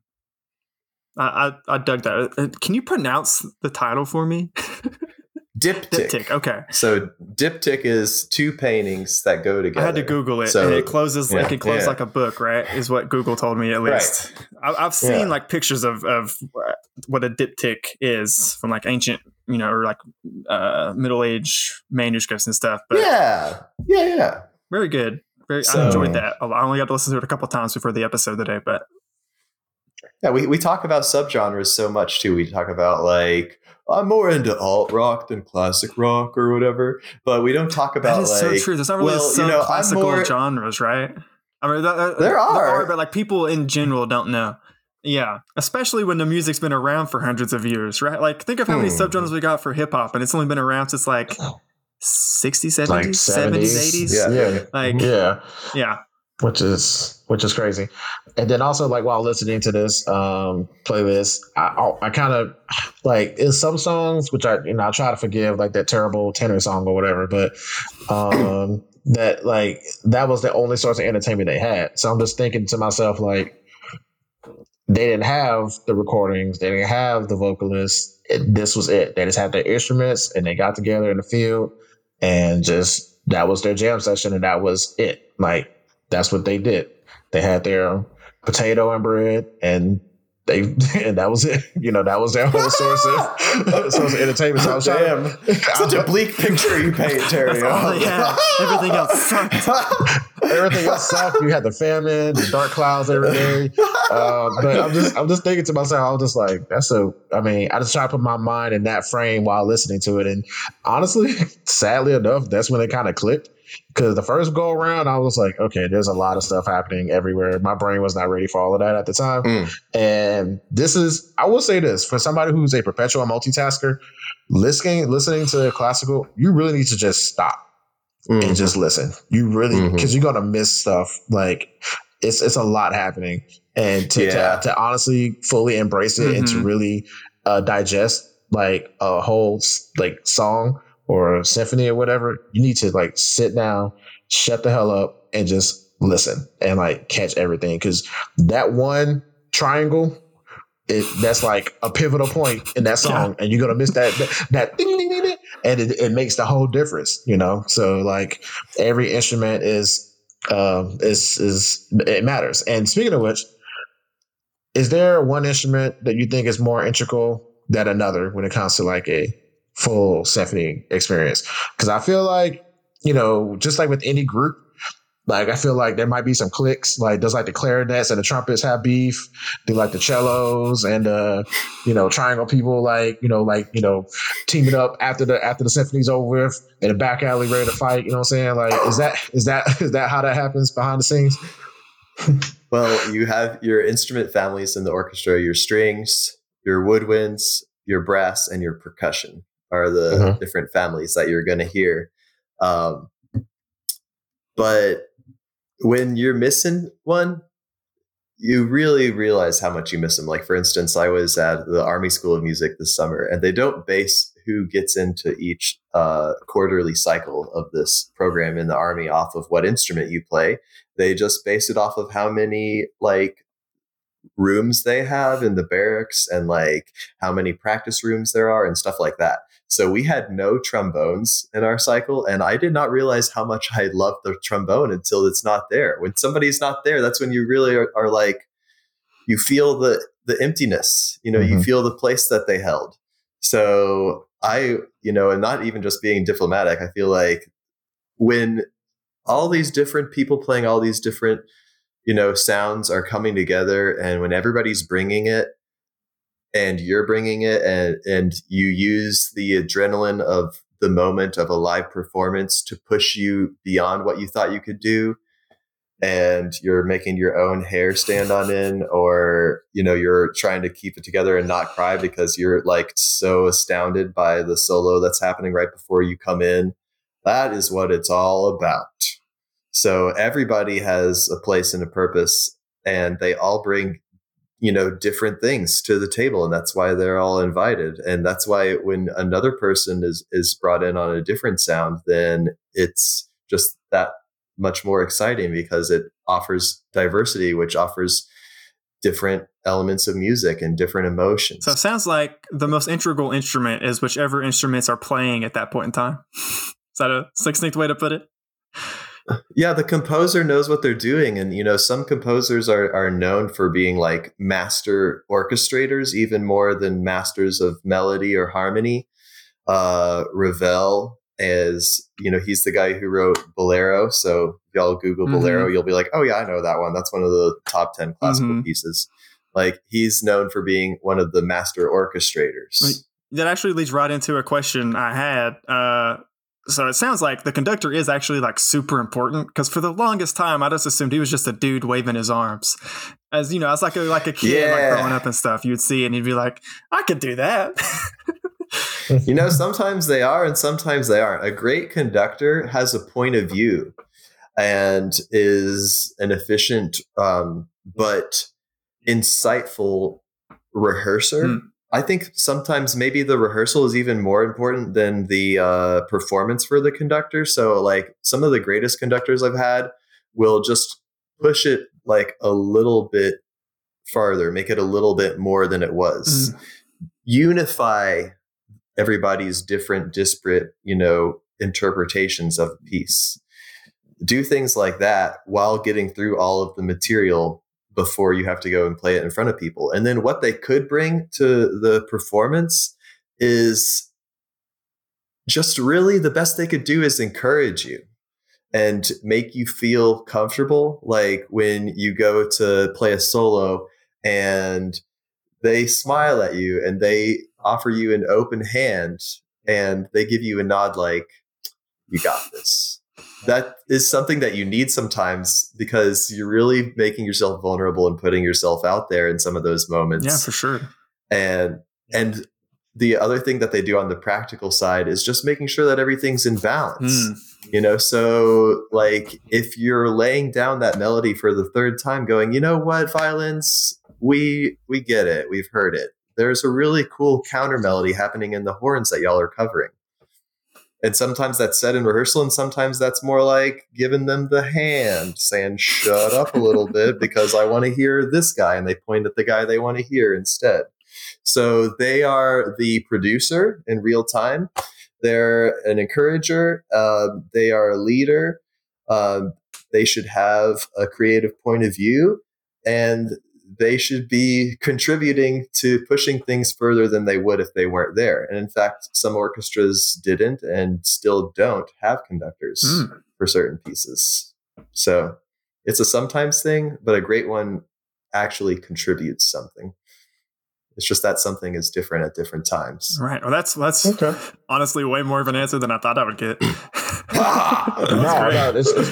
I, I I dug that. Uh, Can you pronounce the title for me? diptych. Diptych. Okay. so diptych is two paintings that go together I had to Google it, So- and it closes. yeah, it can close yeah. like a book, right? Is what Google told me at Right. least. I, I've seen Yeah. like pictures of of uh, what a diptych is from like ancient, you know, or like uh, middle age manuscripts and stuff. But yeah yeah yeah very good. Very, So- I enjoyed that. I only got to listen to it a couple times before the episode today, but Yeah, we, we talk about subgenres so much too. We talk about like I'm more into alt rock than classic rock or whatever, but we don't talk about that is like so true. There's not really well, some you know, classical more- genres, right? I mean, that, that- There are. but like people in general don't know. Yeah, especially when the music's been around for hundreds of years, right? Like, think of how many Hmm. subgenres we got for hip hop, and it's only been around since like 60s, 70s, Like 70s, 70s. 80s. Yeah. Yeah. Like, Yeah. yeah. which is which is crazy. And then also like while listening to this um playlist, I I, I kind of like in some songs which I you know I try to forgive like that terrible tenor song or whatever, but um that like that was the only source of entertainment they had. So I'm just thinking to myself like they didn't have the recordings, they didn't have the vocalists. It, this was it. They just had their instruments and they got together in the field and just that was their jam session and that was it. Like that's what they did. They had their potato and bread, and they and that was it. You know, that was their whole source of source of entertainment. So I was Damn. Such a bleak picture you paint, Terry. That's all they had. Everything else sucked. Everything else sucked. You had the famine, the dark clouds every day. Uh, but I'm just, I'm just thinking to myself, I was just like, that's a. I mean, I just try to put my mind in that frame while listening to it, and honestly, sadly enough, that's when it kind of clicked. Because the first go around, I was like, okay, there's a lot of stuff happening everywhere. My brain was not ready for all of that at the time. Mm. And this is, I will say this for somebody who's a perpetual multitasker, listening, listening to classical, you really need to just stop Mm. and just listen. You really because you're gonna miss stuff. Like it's it's a lot happening, and to Yeah. to, to honestly fully embrace it and to Mhm. really uh, digest like a whole like song or a symphony or whatever, you need to like sit down, shut the hell up, and just listen and like catch everything because that one triangle. It, that's like a pivotal point in that song, and you're gonna miss that that, that ding, ding, ding, ding, and it, it makes the whole difference, you know. So like every instrument is um is is it matters. And speaking of which, is there one instrument that you think is more integral than another when it comes to like a full symphony experience? Because I feel like you know, just like with any group, like I feel like there might be some clicks. Like does like the clarinets and the trumpets have beef? Do like the cellos and uh, you know, triangle people like, you know, like, you know, teaming up after the after the symphony's over in the back alley ready to fight, you know what I'm saying? Like is that is that is that how that happens behind the scenes? Well, you have your instrument families in the orchestra, your strings, your woodwinds, your brass, and your percussion are the Mhm. different families that you're going to hear. Um, but when you're missing one, you really realize how much you miss them. Like for instance, I was at the Army School of Music this summer, and they don't base who gets into each uh, quarterly cycle of this program in the Army off of what instrument you play. They just base it off of how many like rooms they have in the barracks and like how many practice rooms there are and stuff like that. So we had no trombones in our cycle, and I did not realize how much I loved the trombone until it's not there. When somebody's not there, that's when you really are, are like, you feel the the emptiness. You know, mm-hmm. you feel the place that they held. So I, you know, and not even just being diplomatic, I feel like when all these different people playing all these different, you know, sounds are coming together, and when everybody's bringing it and you're bringing it and and you use the adrenaline of the moment of a live performance to push you beyond what you thought you could do and you're making your own hair stand on end or you know you're trying to keep it together and not cry because you're like so astounded by the solo that's happening right before you come in. That is what it's all about so everybody has a place and a purpose and they all bring you know different things to the table and that's why they're all invited and that's why when another person is is brought in on a different sound then it's just that much more exciting because it offers diversity which offers different elements of music and different emotions. So it sounds like the most integral instrument is whichever instruments are playing at that point in time. Is that a succinct way to put it yeah the composer knows what they're doing and you know some composers are are known for being like master orchestrators even more than masters of melody or harmony uh ravel is you know he's the guy who wrote bolero so if y'all google mm-hmm. bolero you'll be like oh yeah i know that one that's one of the top 10 classical mm-hmm. pieces like he's known for being one of the master orchestrators that actually leads right into a question i had uh so it sounds like the conductor is actually like super important because for the longest time I just assumed he was just a dude waving his arms. As you know, as like a like a kid yeah. like growing up and stuff, you'd see it and you'd be like, I could do that. you know, sometimes they are and sometimes they aren't. A great conductor has a point of view and is an efficient um, but insightful rehearser. Hmm. I think sometimes maybe the rehearsal is even more important than the uh, performance for the conductor. So, like some of the greatest conductors I've had will just push it like a little bit farther, make it a little bit more than it was, mm. unify everybody's different, disparate, you know, interpretations of a piece. Do things like that while getting through all of the material before you have to go and play it in front of people. And then what they could bring to the performance is just really the best they could do is encourage you and make you feel comfortable. Like when you go to play a solo and they smile at you and they offer you an open hand and they give you a nod like, you got this that is something that you need sometimes because you're really making yourself vulnerable and putting yourself out there in some of those moments. Yeah, for sure. And and the other thing that they do on the practical side is just making sure that everything's in balance. Mm. You know, so like if you're laying down that melody for the third time going, you know what, violins, we we get it. We've heard it. There's a really cool counter melody happening in the horns that y'all are covering and sometimes that's said in rehearsal and sometimes that's more like giving them the hand saying shut up a little bit because i want to hear this guy and they point at the guy they want to hear instead. So they are the producer in real time. They're an encourager uh, they are a leader um, they should have a creative point of view and they should be contributing to pushing things further than they would if they weren't there. And in fact, some orchestras didn't and still don't have conductors mm. for certain pieces. So it's a sometimes thing, but a great one actually contributes something. It's just that something is different at different times. Right. Well, that's that's okay. honestly way more of an answer than I thought I would get. no, no, it's, it's,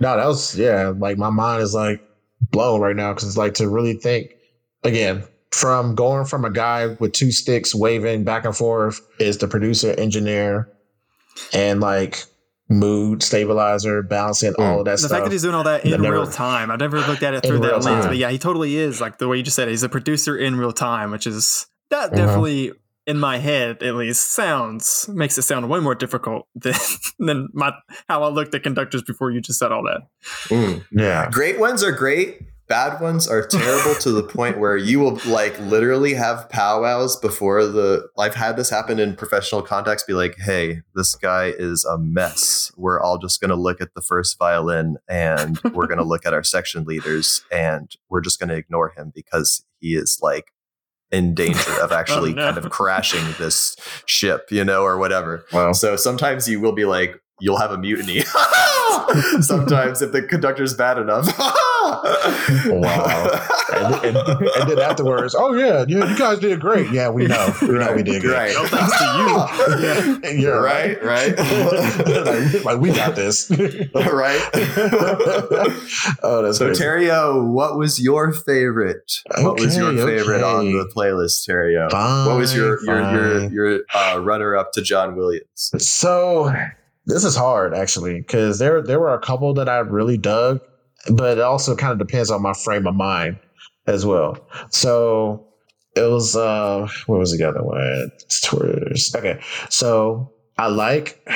no, that was yeah. Like my mind is like blown right now because it's like to really think again from going from a guy with two sticks waving back and forth is the producer engineer and like mood stabilizer, balancing all of that the stuff. fact that he's doing all that That in never- real time, I've never looked at it through that lens. time. But yeah, he totally is like the way you just said. it, He's a producer in real time, which is that Mhm. definitely in my head at least sounds makes it sound way more difficult than than my how I looked at conductors before you just said all that. Mm. yeah. Great ones are great. Bad ones are terrible to the point where you will like literally have powwows before the. I've had this happen in professional context. Be like, hey, this guy is a mess. We're all just going to look at the first violin and we're going to look at our section leaders and we're just going to ignore him because he is like in danger of oh, actually no. kind of crashing this ship, you know, or whatever. Well, So sometimes you will be like, you'll have a mutiny. sometimes if the conductor's bad enough. Wow. and, and, and then afterwards, oh yeah, yeah, you guys did great. Yeah, we know, we know, we did great. Right. No thanks to Yeah, yeah Right, right. like, like, we got this. right. oh, that's So crazy. Terry-Yo, what was your favorite? what was your Okay, favorite on the playlist, Terry-Yo? what was your your Fine, your your uh, runner up to John Williams? So this is hard actually because there there were a couple that I really dug, but it also kind of depends on my frame of mind as well. So it was uh where was the other one? Twitters. Okay, so I like.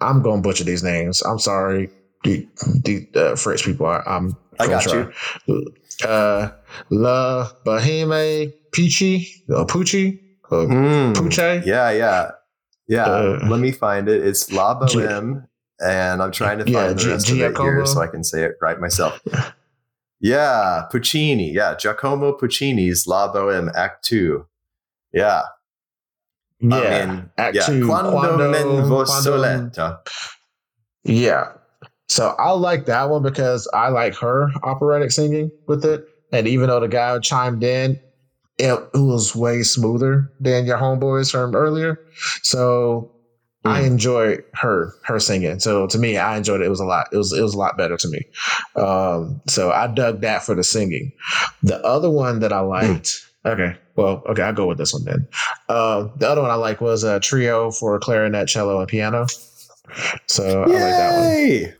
I'm gonna butcher these names. I'm sorry, the, the uh, French people. I, I'm. I got try. you. Uh, La Bahame Peachy, Poochie, uh, Hmm. Poochie. Yeah, yeah, yeah. Uh, Let me find it. It's La Boheme, and I'm trying to Yeah, find the G- rest of it here so I can say it right myself. Yeah, Puccini. Yeah, Giacomo Puccini's La Boheme Act Two. Yeah, Yeah, I mean, Act yeah. Two, Quando, Quando- men vo Quando- soletta. Yeah. So I like that one because I like her operatic singing with it. And even though the guy chimed in, it, it was way smoother than your homeboys from earlier. So I Mm. enjoyed her her singing. So to me, I enjoyed it. It was a lot. It was it was a lot better to me. Um, so I dug that for the singing. The other one that I liked. Okay, well, okay, I'll go with this one then. Uh, the other one I like was a trio for clarinet, cello, and piano. So I like that one.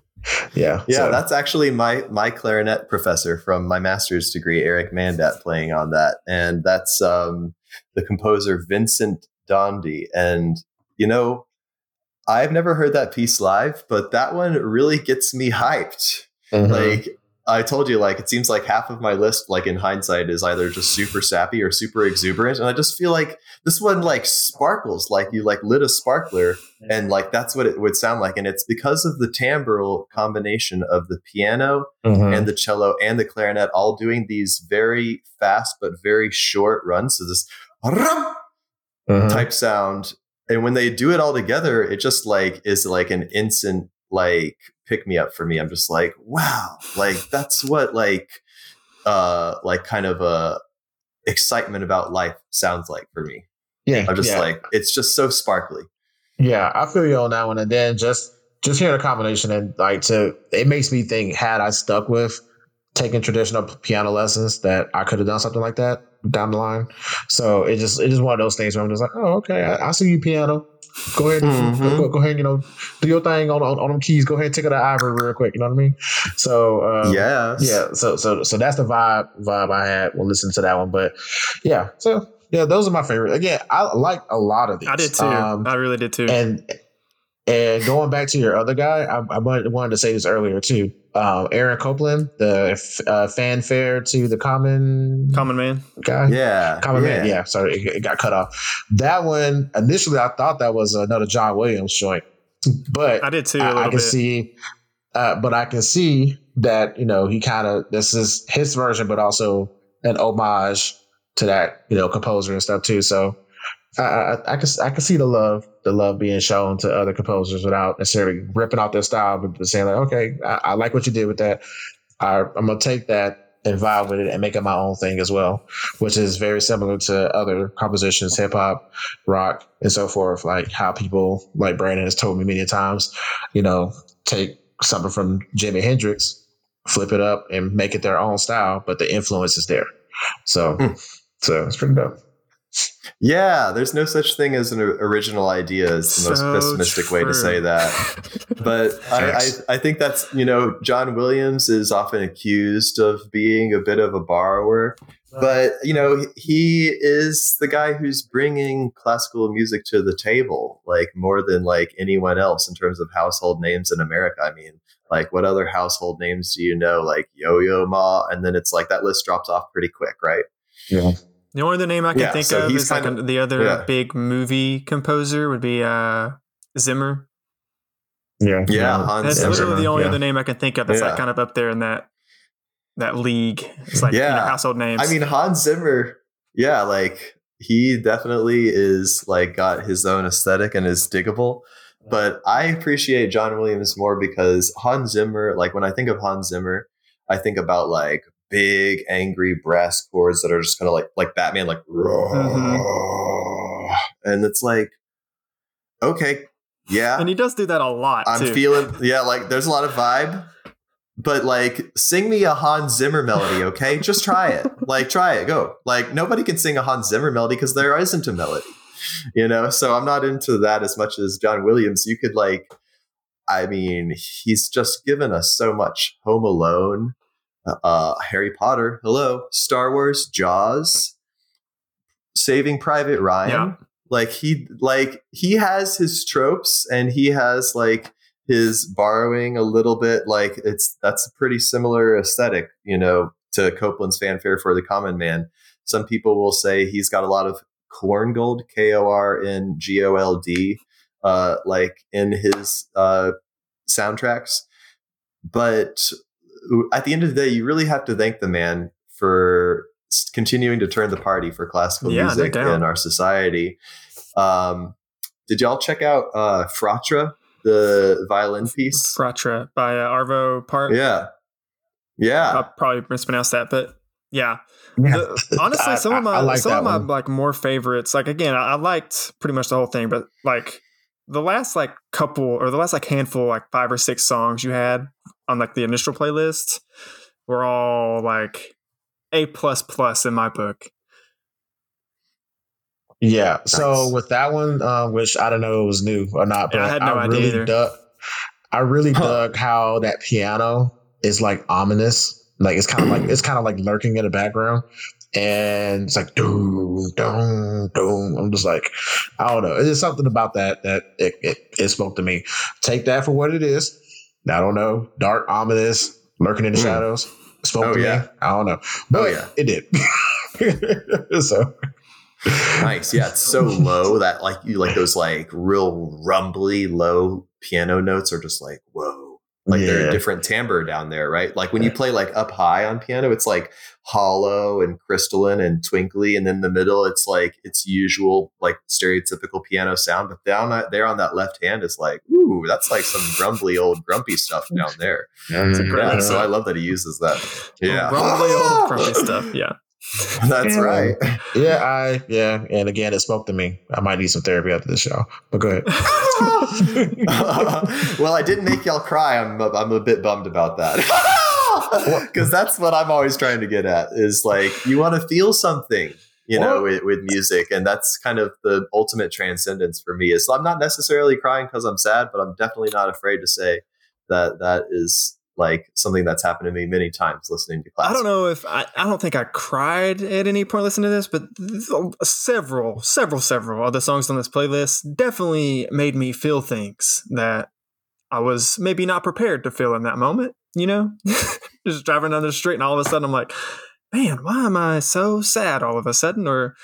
Yeah. Yeah, so- that's actually my my clarinet professor from my master's degree, Eric Mandat, playing on that, and that's um, the composer Vincent d'Indy. And you know, I've never heard that piece live, but that one really gets me hyped. Mhm. Like I told you, like it seems like half of my list, like in hindsight, is either just super sappy or super exuberant, and I just feel like this one like sparkles, like you like lit a sparkler, and like that's what it would sound like, and it's because of the timbral combination of the piano Mhm. and the cello and the clarinet all doing these very fast but very short runs. So this rum Mhm. type sound. And when they do it all together, it just like is like an instant like pick me up for me. I'm just like, wow, like that's what like uh like kind of a excitement about life sounds like for me. yeah. I'm just yeah. like, it's just so sparkly. Yeah, I feel you on that one. And then just just hearing the combination and like to it makes me think had I stuck with taking traditional piano lessons that I could have done something like that down the line. So it just it's just one of those things where I'm just like, oh, okay, I, I see you piano. Go ahead, and Mhm. go, go ahead, you know, do your thing on, on on them keys. Go ahead, and take out the ivory real quick. You know what I mean? So um, yes. yeah. So so so that's the vibe vibe I had when listening to that one. But yeah, so yeah, those are my favorite. Again, I like a lot of these. I did too. Um, I really did too. and and going back to your other guy, I, I wanted wanted to say this earlier too. Um, Aaron Copland, the f- uh, fanfare to the common Common man. guy. Yeah. Common man, yeah. Sorry, it, it got cut off. That one initially, I thought that was another John Williams joint, but I did too. a I, little I can bit. see, uh, but I can see that you know he kind of this is his version, but also an homage to that you know composer and stuff too. So I, I, I can I can see the love the love being shown to other composers without necessarily ripping out their style, but saying like, okay, I, I like what you did with that. I, I'm gonna take that and vibe with it and make it my own thing as well, which is very similar to other compositions, hip hop, rock, and so forth. Like how people like Brandon has told me many times, you know, take something from Jimi Hendrix, flip it up, and make it their own style, but the influence is there. So, Hmm. so it's pretty dope. Yeah, there's no such thing as an original idea. Is the most So pessimistic way to say that. But I, I, I think that's you know John Williams is often accused of being a bit of a borrower, but you know he is the guy who's bringing classical music to the table, like more than like anyone else in terms of household names in America. I mean, like what other household names do you know? Like Yo Yo Ma, and then it's like that list drops off pretty quick, right? Yeah. The only other name I can Yeah, think so of he's is like kind of- the other yeah. big movie composer would be uh, Zimmer. Yeah. Yeah, Hans That's Zimmer, literally the only yeah. other name I can think of that's Yeah. like kind of up there in that that league. It's like you know, household names. I mean, Hans Zimmer, yeah, like he definitely is like got his own aesthetic and is diggable. But I appreciate John Williams more because Hans Zimmer, like when I think of Hans Zimmer, I think about like big angry brass chords that are just kind of like like Batman, like mm-hmm. and it's like, okay, yeah, and he does do that a lot I'm too. feeling yeah, like there's a lot of vibe. But like sing me a Hans Zimmer melody, okay? Just try it. Like try it. Go. Like nobody can sing a Hans Zimmer melody because there isn't a melody. You know? So I'm not into that as much as John Williams. You could like I mean, he's just given us so much Home Alone, uh Harry Potter, hello, Star Wars, Jaws, Saving Private Ryan. Yeah. like he like he has his tropes and he has like his borrowing a little bit. Like it's that's a pretty similar aesthetic you know to copland's fanfare for the common man. Some people will say he's got a lot of Korngold k-o-r-n-g-o-l-d uh like in his uh soundtracks. But at the end of the day you really have to thank the man for continuing to turn the party for classical Yeah, music doubt. in our society um did y'all check out uh fratra the violin piece Fratra by uh, Arvo Part. yeah yeah I'll probably mispronounced that, but yeah. Yeah. The- honestly, I- some of my like some of my one. like more favorites. Like again, I, I liked pretty much the whole thing, but like the last like couple or the last like handful, like five or six songs you had on like the initial playlist were all like a plus plus in my book. Yeah. So with that one, uh, which I don't know if it was new or not, but Yeah, I had no idea really either. dug. I really Huh. dug how that piano is like ominous. Like it's kind of like it's kind of like lurking in the background, and it's like doom, doom, doom. I'm just like, I don't know. There's something about that that it, it it spoke to me. Take that for what it is. I don't know. Dark, ominous, lurking in the Mm. shadows. Spoke Oh, to yeah. me. I don't know. But yeah. it did. so nice yeah it's so low that like you like those like real rumbly low piano notes are just like whoa like they're a different timbre down there right? Like when you play like up high on piano it's like hollow and crystalline and twinkly and then in the middle it's like its usual like stereotypical piano sound but down uh, there on that left hand is like ooh that's like some grumbly old grumpy stuff down there. It's a great- yeah so i love that he uses that. Yeah. Grumbly old grumpy stuff. Yeah. that's Yeah. right Yeah, I yeah, and again, it spoke to me. I might need some therapy after this show. But go ahead. well, I didn't make y'all cry. I'm I'm a bit bummed about that. Because that's what I'm always trying to get at is like you want to feel something, you know, with, with music, and that's kind of the ultimate transcendence for me. Is I'm not necessarily crying because I'm sad, but I'm definitely not afraid to say that that is like something that's happened to me many times listening to class. I don't know if I, I don't think I cried at any point listening to this, but several, several, several of the songs on this playlist definitely made me feel things that I was maybe not prepared to feel in that moment. You know, just driving down the street and all of a sudden I'm like, man, why am I so sad all of a sudden? Or,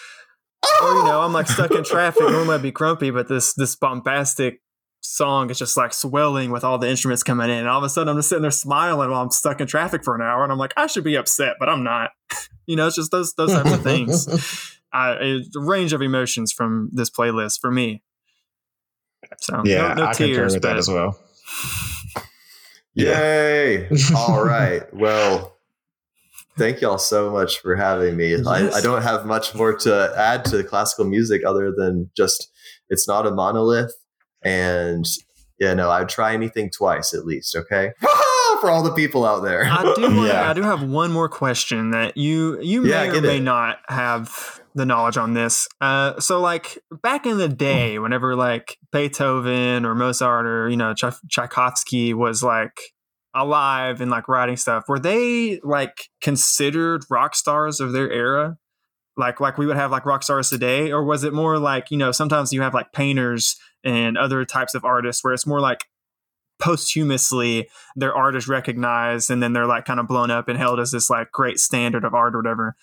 or you know, I'm like stuck in traffic. Normally I'd be grumpy, but this this bombastic song is just like swelling with all the instruments coming in. And all of a sudden, I'm just sitting there smiling while I'm stuck in traffic for an hour, and I'm like, I should be upset, but I'm not. you know, it's just those those types of things. I, it's a range of emotions from this playlist for me. So yeah, no, no I concur tears, with but that as well. Yay! All right. Well, thank y'all so much for having me. I, I don't have much more to add to classical music other than just it's not a monolith, and you know I'd try anything twice at least. Okay. for all the people out there. I do. Wanna, Yeah. I do have one more question that you you Yeah, may or may it. not have the knowledge on this. Uh, so like back in the day, whenever like Beethoven or Mozart or you know Tchai- Tchaikovsky was like alive and like writing stuff, were they like considered rock stars of their era? Like like we would have like rock stars today, or was it more like you know sometimes you have like painters and other types of artists where it's more like posthumously their art is recognized and then they're like kind of blown up and held as this like great standard of art or whatever.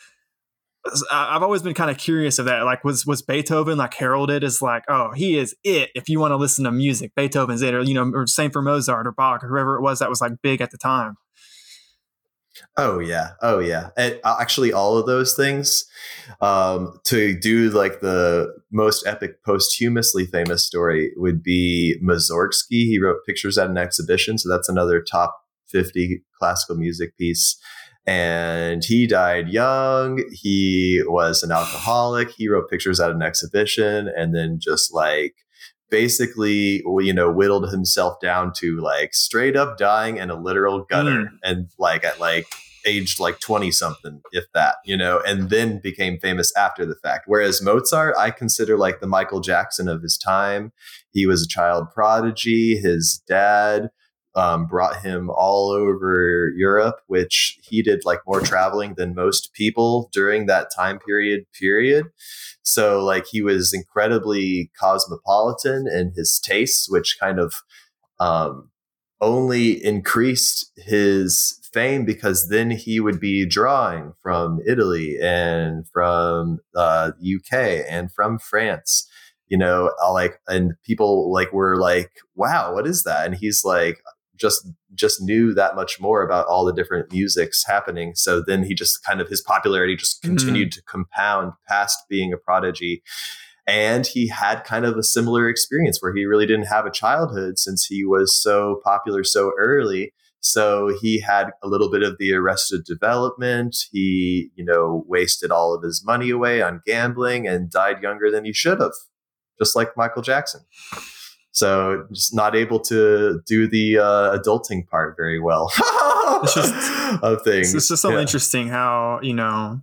I've always been kind of curious of that. Like, was was Beethoven like heralded as like, oh, he is it? If you want to listen to music, Beethoven's it, or you know, or same for Mozart or Bach or whoever it was that was like big at the time. Oh yeah, oh yeah. Uh, actually, all of those things um, to do like the most epic posthumously famous story would be Mussorgsky. He wrote Pictures at an Exhibition, so that's another top fifty classical music piece. And he died young. He was an alcoholic. He wrote Pictures at an Exhibition, and then just like basically you know whittled himself down to like straight up dying in a literal gutter mm. and like at like aged like 20 something if that you know and then became famous after the fact. Whereas mozart i consider like the michael jackson of his time. He was a child prodigy. His dad um, brought him all over europe which he did like more traveling than most people during that time period period so like he was incredibly cosmopolitan in his tastes, which kind of um, only increased his fame because then he would be drawing from Italy and from uh, UK and from France. You know, like and people like were like, "Wow, what is that?" And he's like, just just knew that much more about all the different musics happening. So then he just kind of his popularity just Mhm. continued to compound past being a prodigy. And he had kind of a similar experience where he really didn't have a childhood since he was so popular so early. So he had a little bit of the arrested development. He, you know, wasted all of his money away on gambling and died younger than he should have, just like Michael Jackson. So just not able to do the uh, adulting part very well It's just- of things. It's just so Yeah. interesting how you know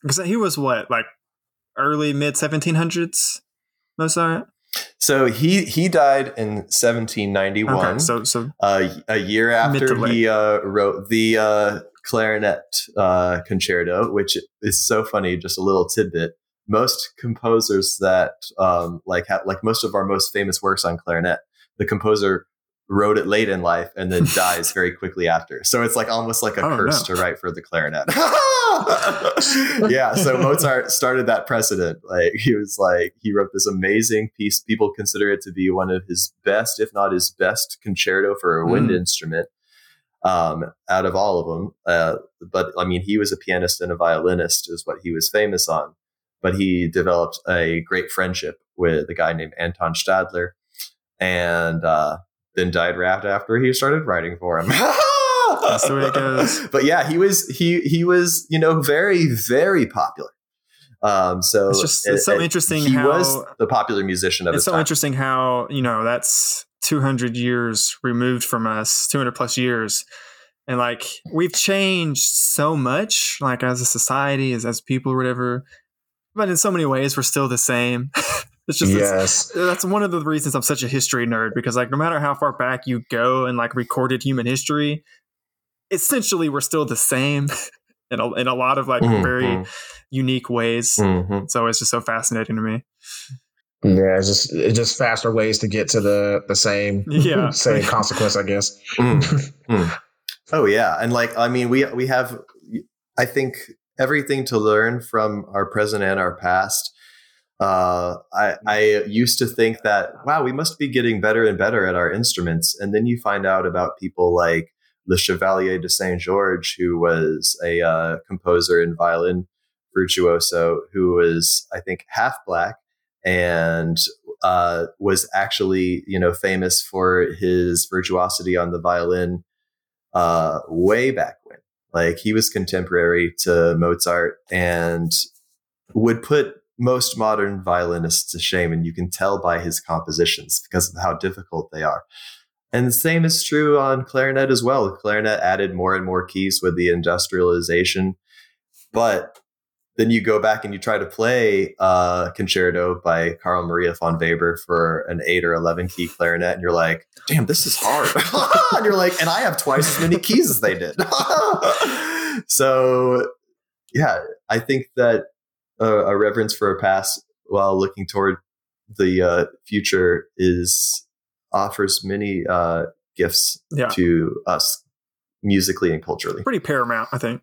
because he was what like early mid seventeen hundreds Mozart. So he he died in 1791. Okay, so so uh, a year after he uh, wrote the uh, clarinet uh, concerto, which is so funny. Just a little tidbit: most composers that um, like ha- like most of our most famous works on clarinet, the composer wrote it late in life and then dies very quickly after. So it's like almost like a Oh, curse no. to write for the clarinet. yeah, so Mozart started that precedent. Like he was like he wrote this amazing piece. People consider it to be one of his best, if not his best, concerto for a wind Mm. instrument um, out of all of them. Uh, but I mean, he was a pianist and a violinist, is what he was famous on. But he developed a great friendship with a guy named Anton Stadler, and uh, then died right after he started writing for him. That's the way it goes. But yeah, he was he he was you know very very popular. Um, so It's just- it's so uh, interesting He how- was the popular musician of it's so time. interesting how you know that's 200 years removed from us 200 plus years and like we've changed so much like as a society as, as people whatever but in so many ways we're still the same it's just it's- yes. that's one of the reasons i'm such a history nerd because like no matter how far back you go in like recorded human history essentially we're still the same in a, in a lot of like Mhm, very unique ways mhm. so it's just so fascinating to me Yeah, it's just it's just faster ways to get to the the same Yeah. same consequence, I guess. Mm, mm. Oh yeah, and like I mean, we we have I think everything to learn from our present and our past. Uh, I I used to think that wow, we must be getting better and better at our instruments, and then you find out about people like Le Chevalier de Saint George, who was a uh, composer and violin virtuoso, who was I think half black and uh, was actually you know famous for his virtuosity on the violin uh, way back. Like he was contemporary to Mozart and would put most modern violinists to shame, and you can tell by his compositions because of how difficult they are. And the same is true on clarinet as well. Clarinet added more and more keys with the industrialization. But then you go back and you try to play uh, concerto by Carl Maria von Weber for an eight or 11 key clarinet. And you're like, damn, this is hard. and you're like, and I have twice as many keys as they did. so, yeah, I think that uh, a reverence for a past while looking toward the uh, future is offers many uh, gifts Yeah. to us musically and culturally. Pretty paramount, I think.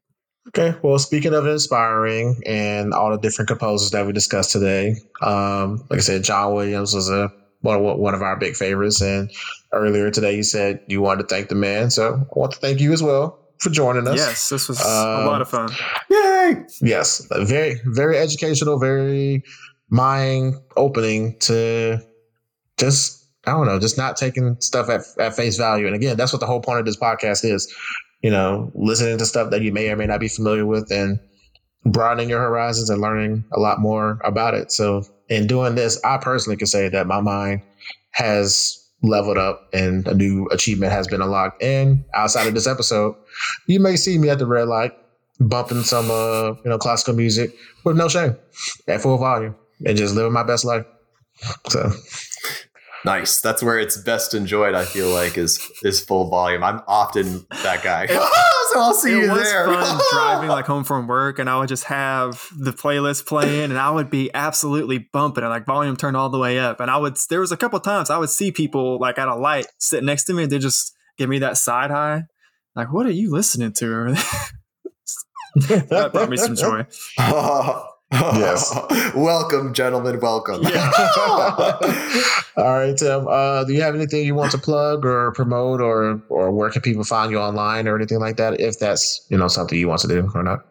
Okay. Well, speaking of inspiring and all the different composers that we discussed today, um, like I said, John Williams was a one of, one of our big favorites. And earlier today, you said you wanted to thank the man. So I want to thank you as well for joining us. Yes, this was a Um, lot of fun. Yay! Yes. Very, very educational, very mind opening to just, I don't know, just not taking stuff at, at face value. And again, that's what the whole point of this podcast is, you know, listening to stuff that you may or may not be familiar with and broadening your horizons and learning a lot more about it. So in doing this, I personally can say that my mind has leveled up and a new achievement has been unlocked. And outside of this episode, you may see me at the red light bumping some uh, you know, classical music with no shame at full volume and just living my best life. So Nice. That's where it's best enjoyed. I feel like is is full volume. I'm often that guy. so I'll see it you was there. fun driving like home from work, and I would just have the playlist playing, and I would be absolutely bumping it, like volume turned all the way up. And I would, there was a couple times I would see people like at a light sitting next to me, and they just give me that side eye, like, "What are you listening to?" that brought me some joy. Yes. welcome, gentlemen. Welcome. Yeah. All right, Tim. Uh, do you have anything you want to plug or promote, or or where can people find you online or anything like that? If that's you know something you want to do or not.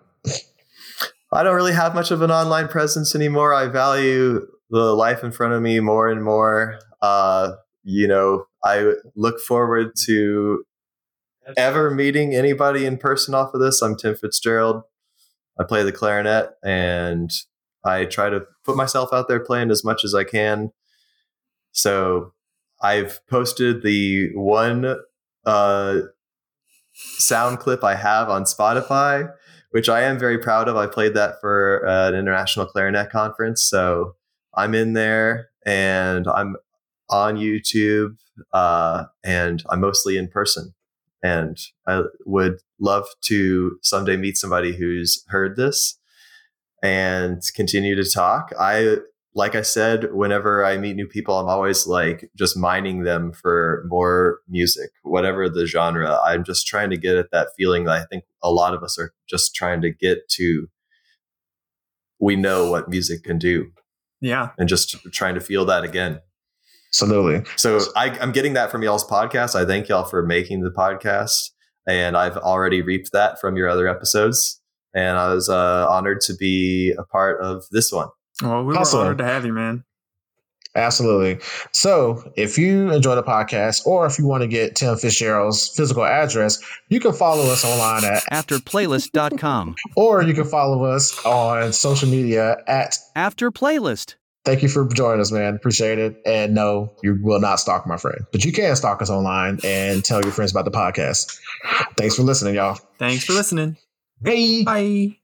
I don't really have much of an online presence anymore. I value the life in front of me more and more. Uh, you know, I look forward to ever meeting anybody in person off of this. I'm Tim Fitzgerald. I play the clarinet and I try to put myself out there playing as much as I can. So I've posted the one uh, sound clip I have on Spotify which I am very proud of. I played that for uh, an international clarinet conference. So I'm in there and I'm on YouTube uh, and I'm mostly in person. And I would love to someday meet somebody who's heard this and continue to talk. I, like I said, whenever I meet new people, I'm always like just mining them for more music, whatever the genre. I'm just trying to get at that feeling that I think a lot of us are just trying to get to. We know what music can do, Yeah, and just trying to feel that again. Absolutely. So I, I'm getting that from y'all's podcast. I thank y'all for making the podcast, and I've already reaped that from your other episodes. And I was uh, honored to be a part of this one. well, we Awesome. were honored to have you, man. Absolutely. So, if you enjoy the podcast, or if you want to get Tim Fitzgerald's physical address, you can follow us online at, Afterplaylist.com. or you can follow us on social media at. After Playlist. Thank you for joining us, man. Appreciate it. And no, you will not stalk my friend, but you can stalk us online and tell your friends about the podcast. Thanks for listening, y'all. Thanks for listening. Hey. Bye.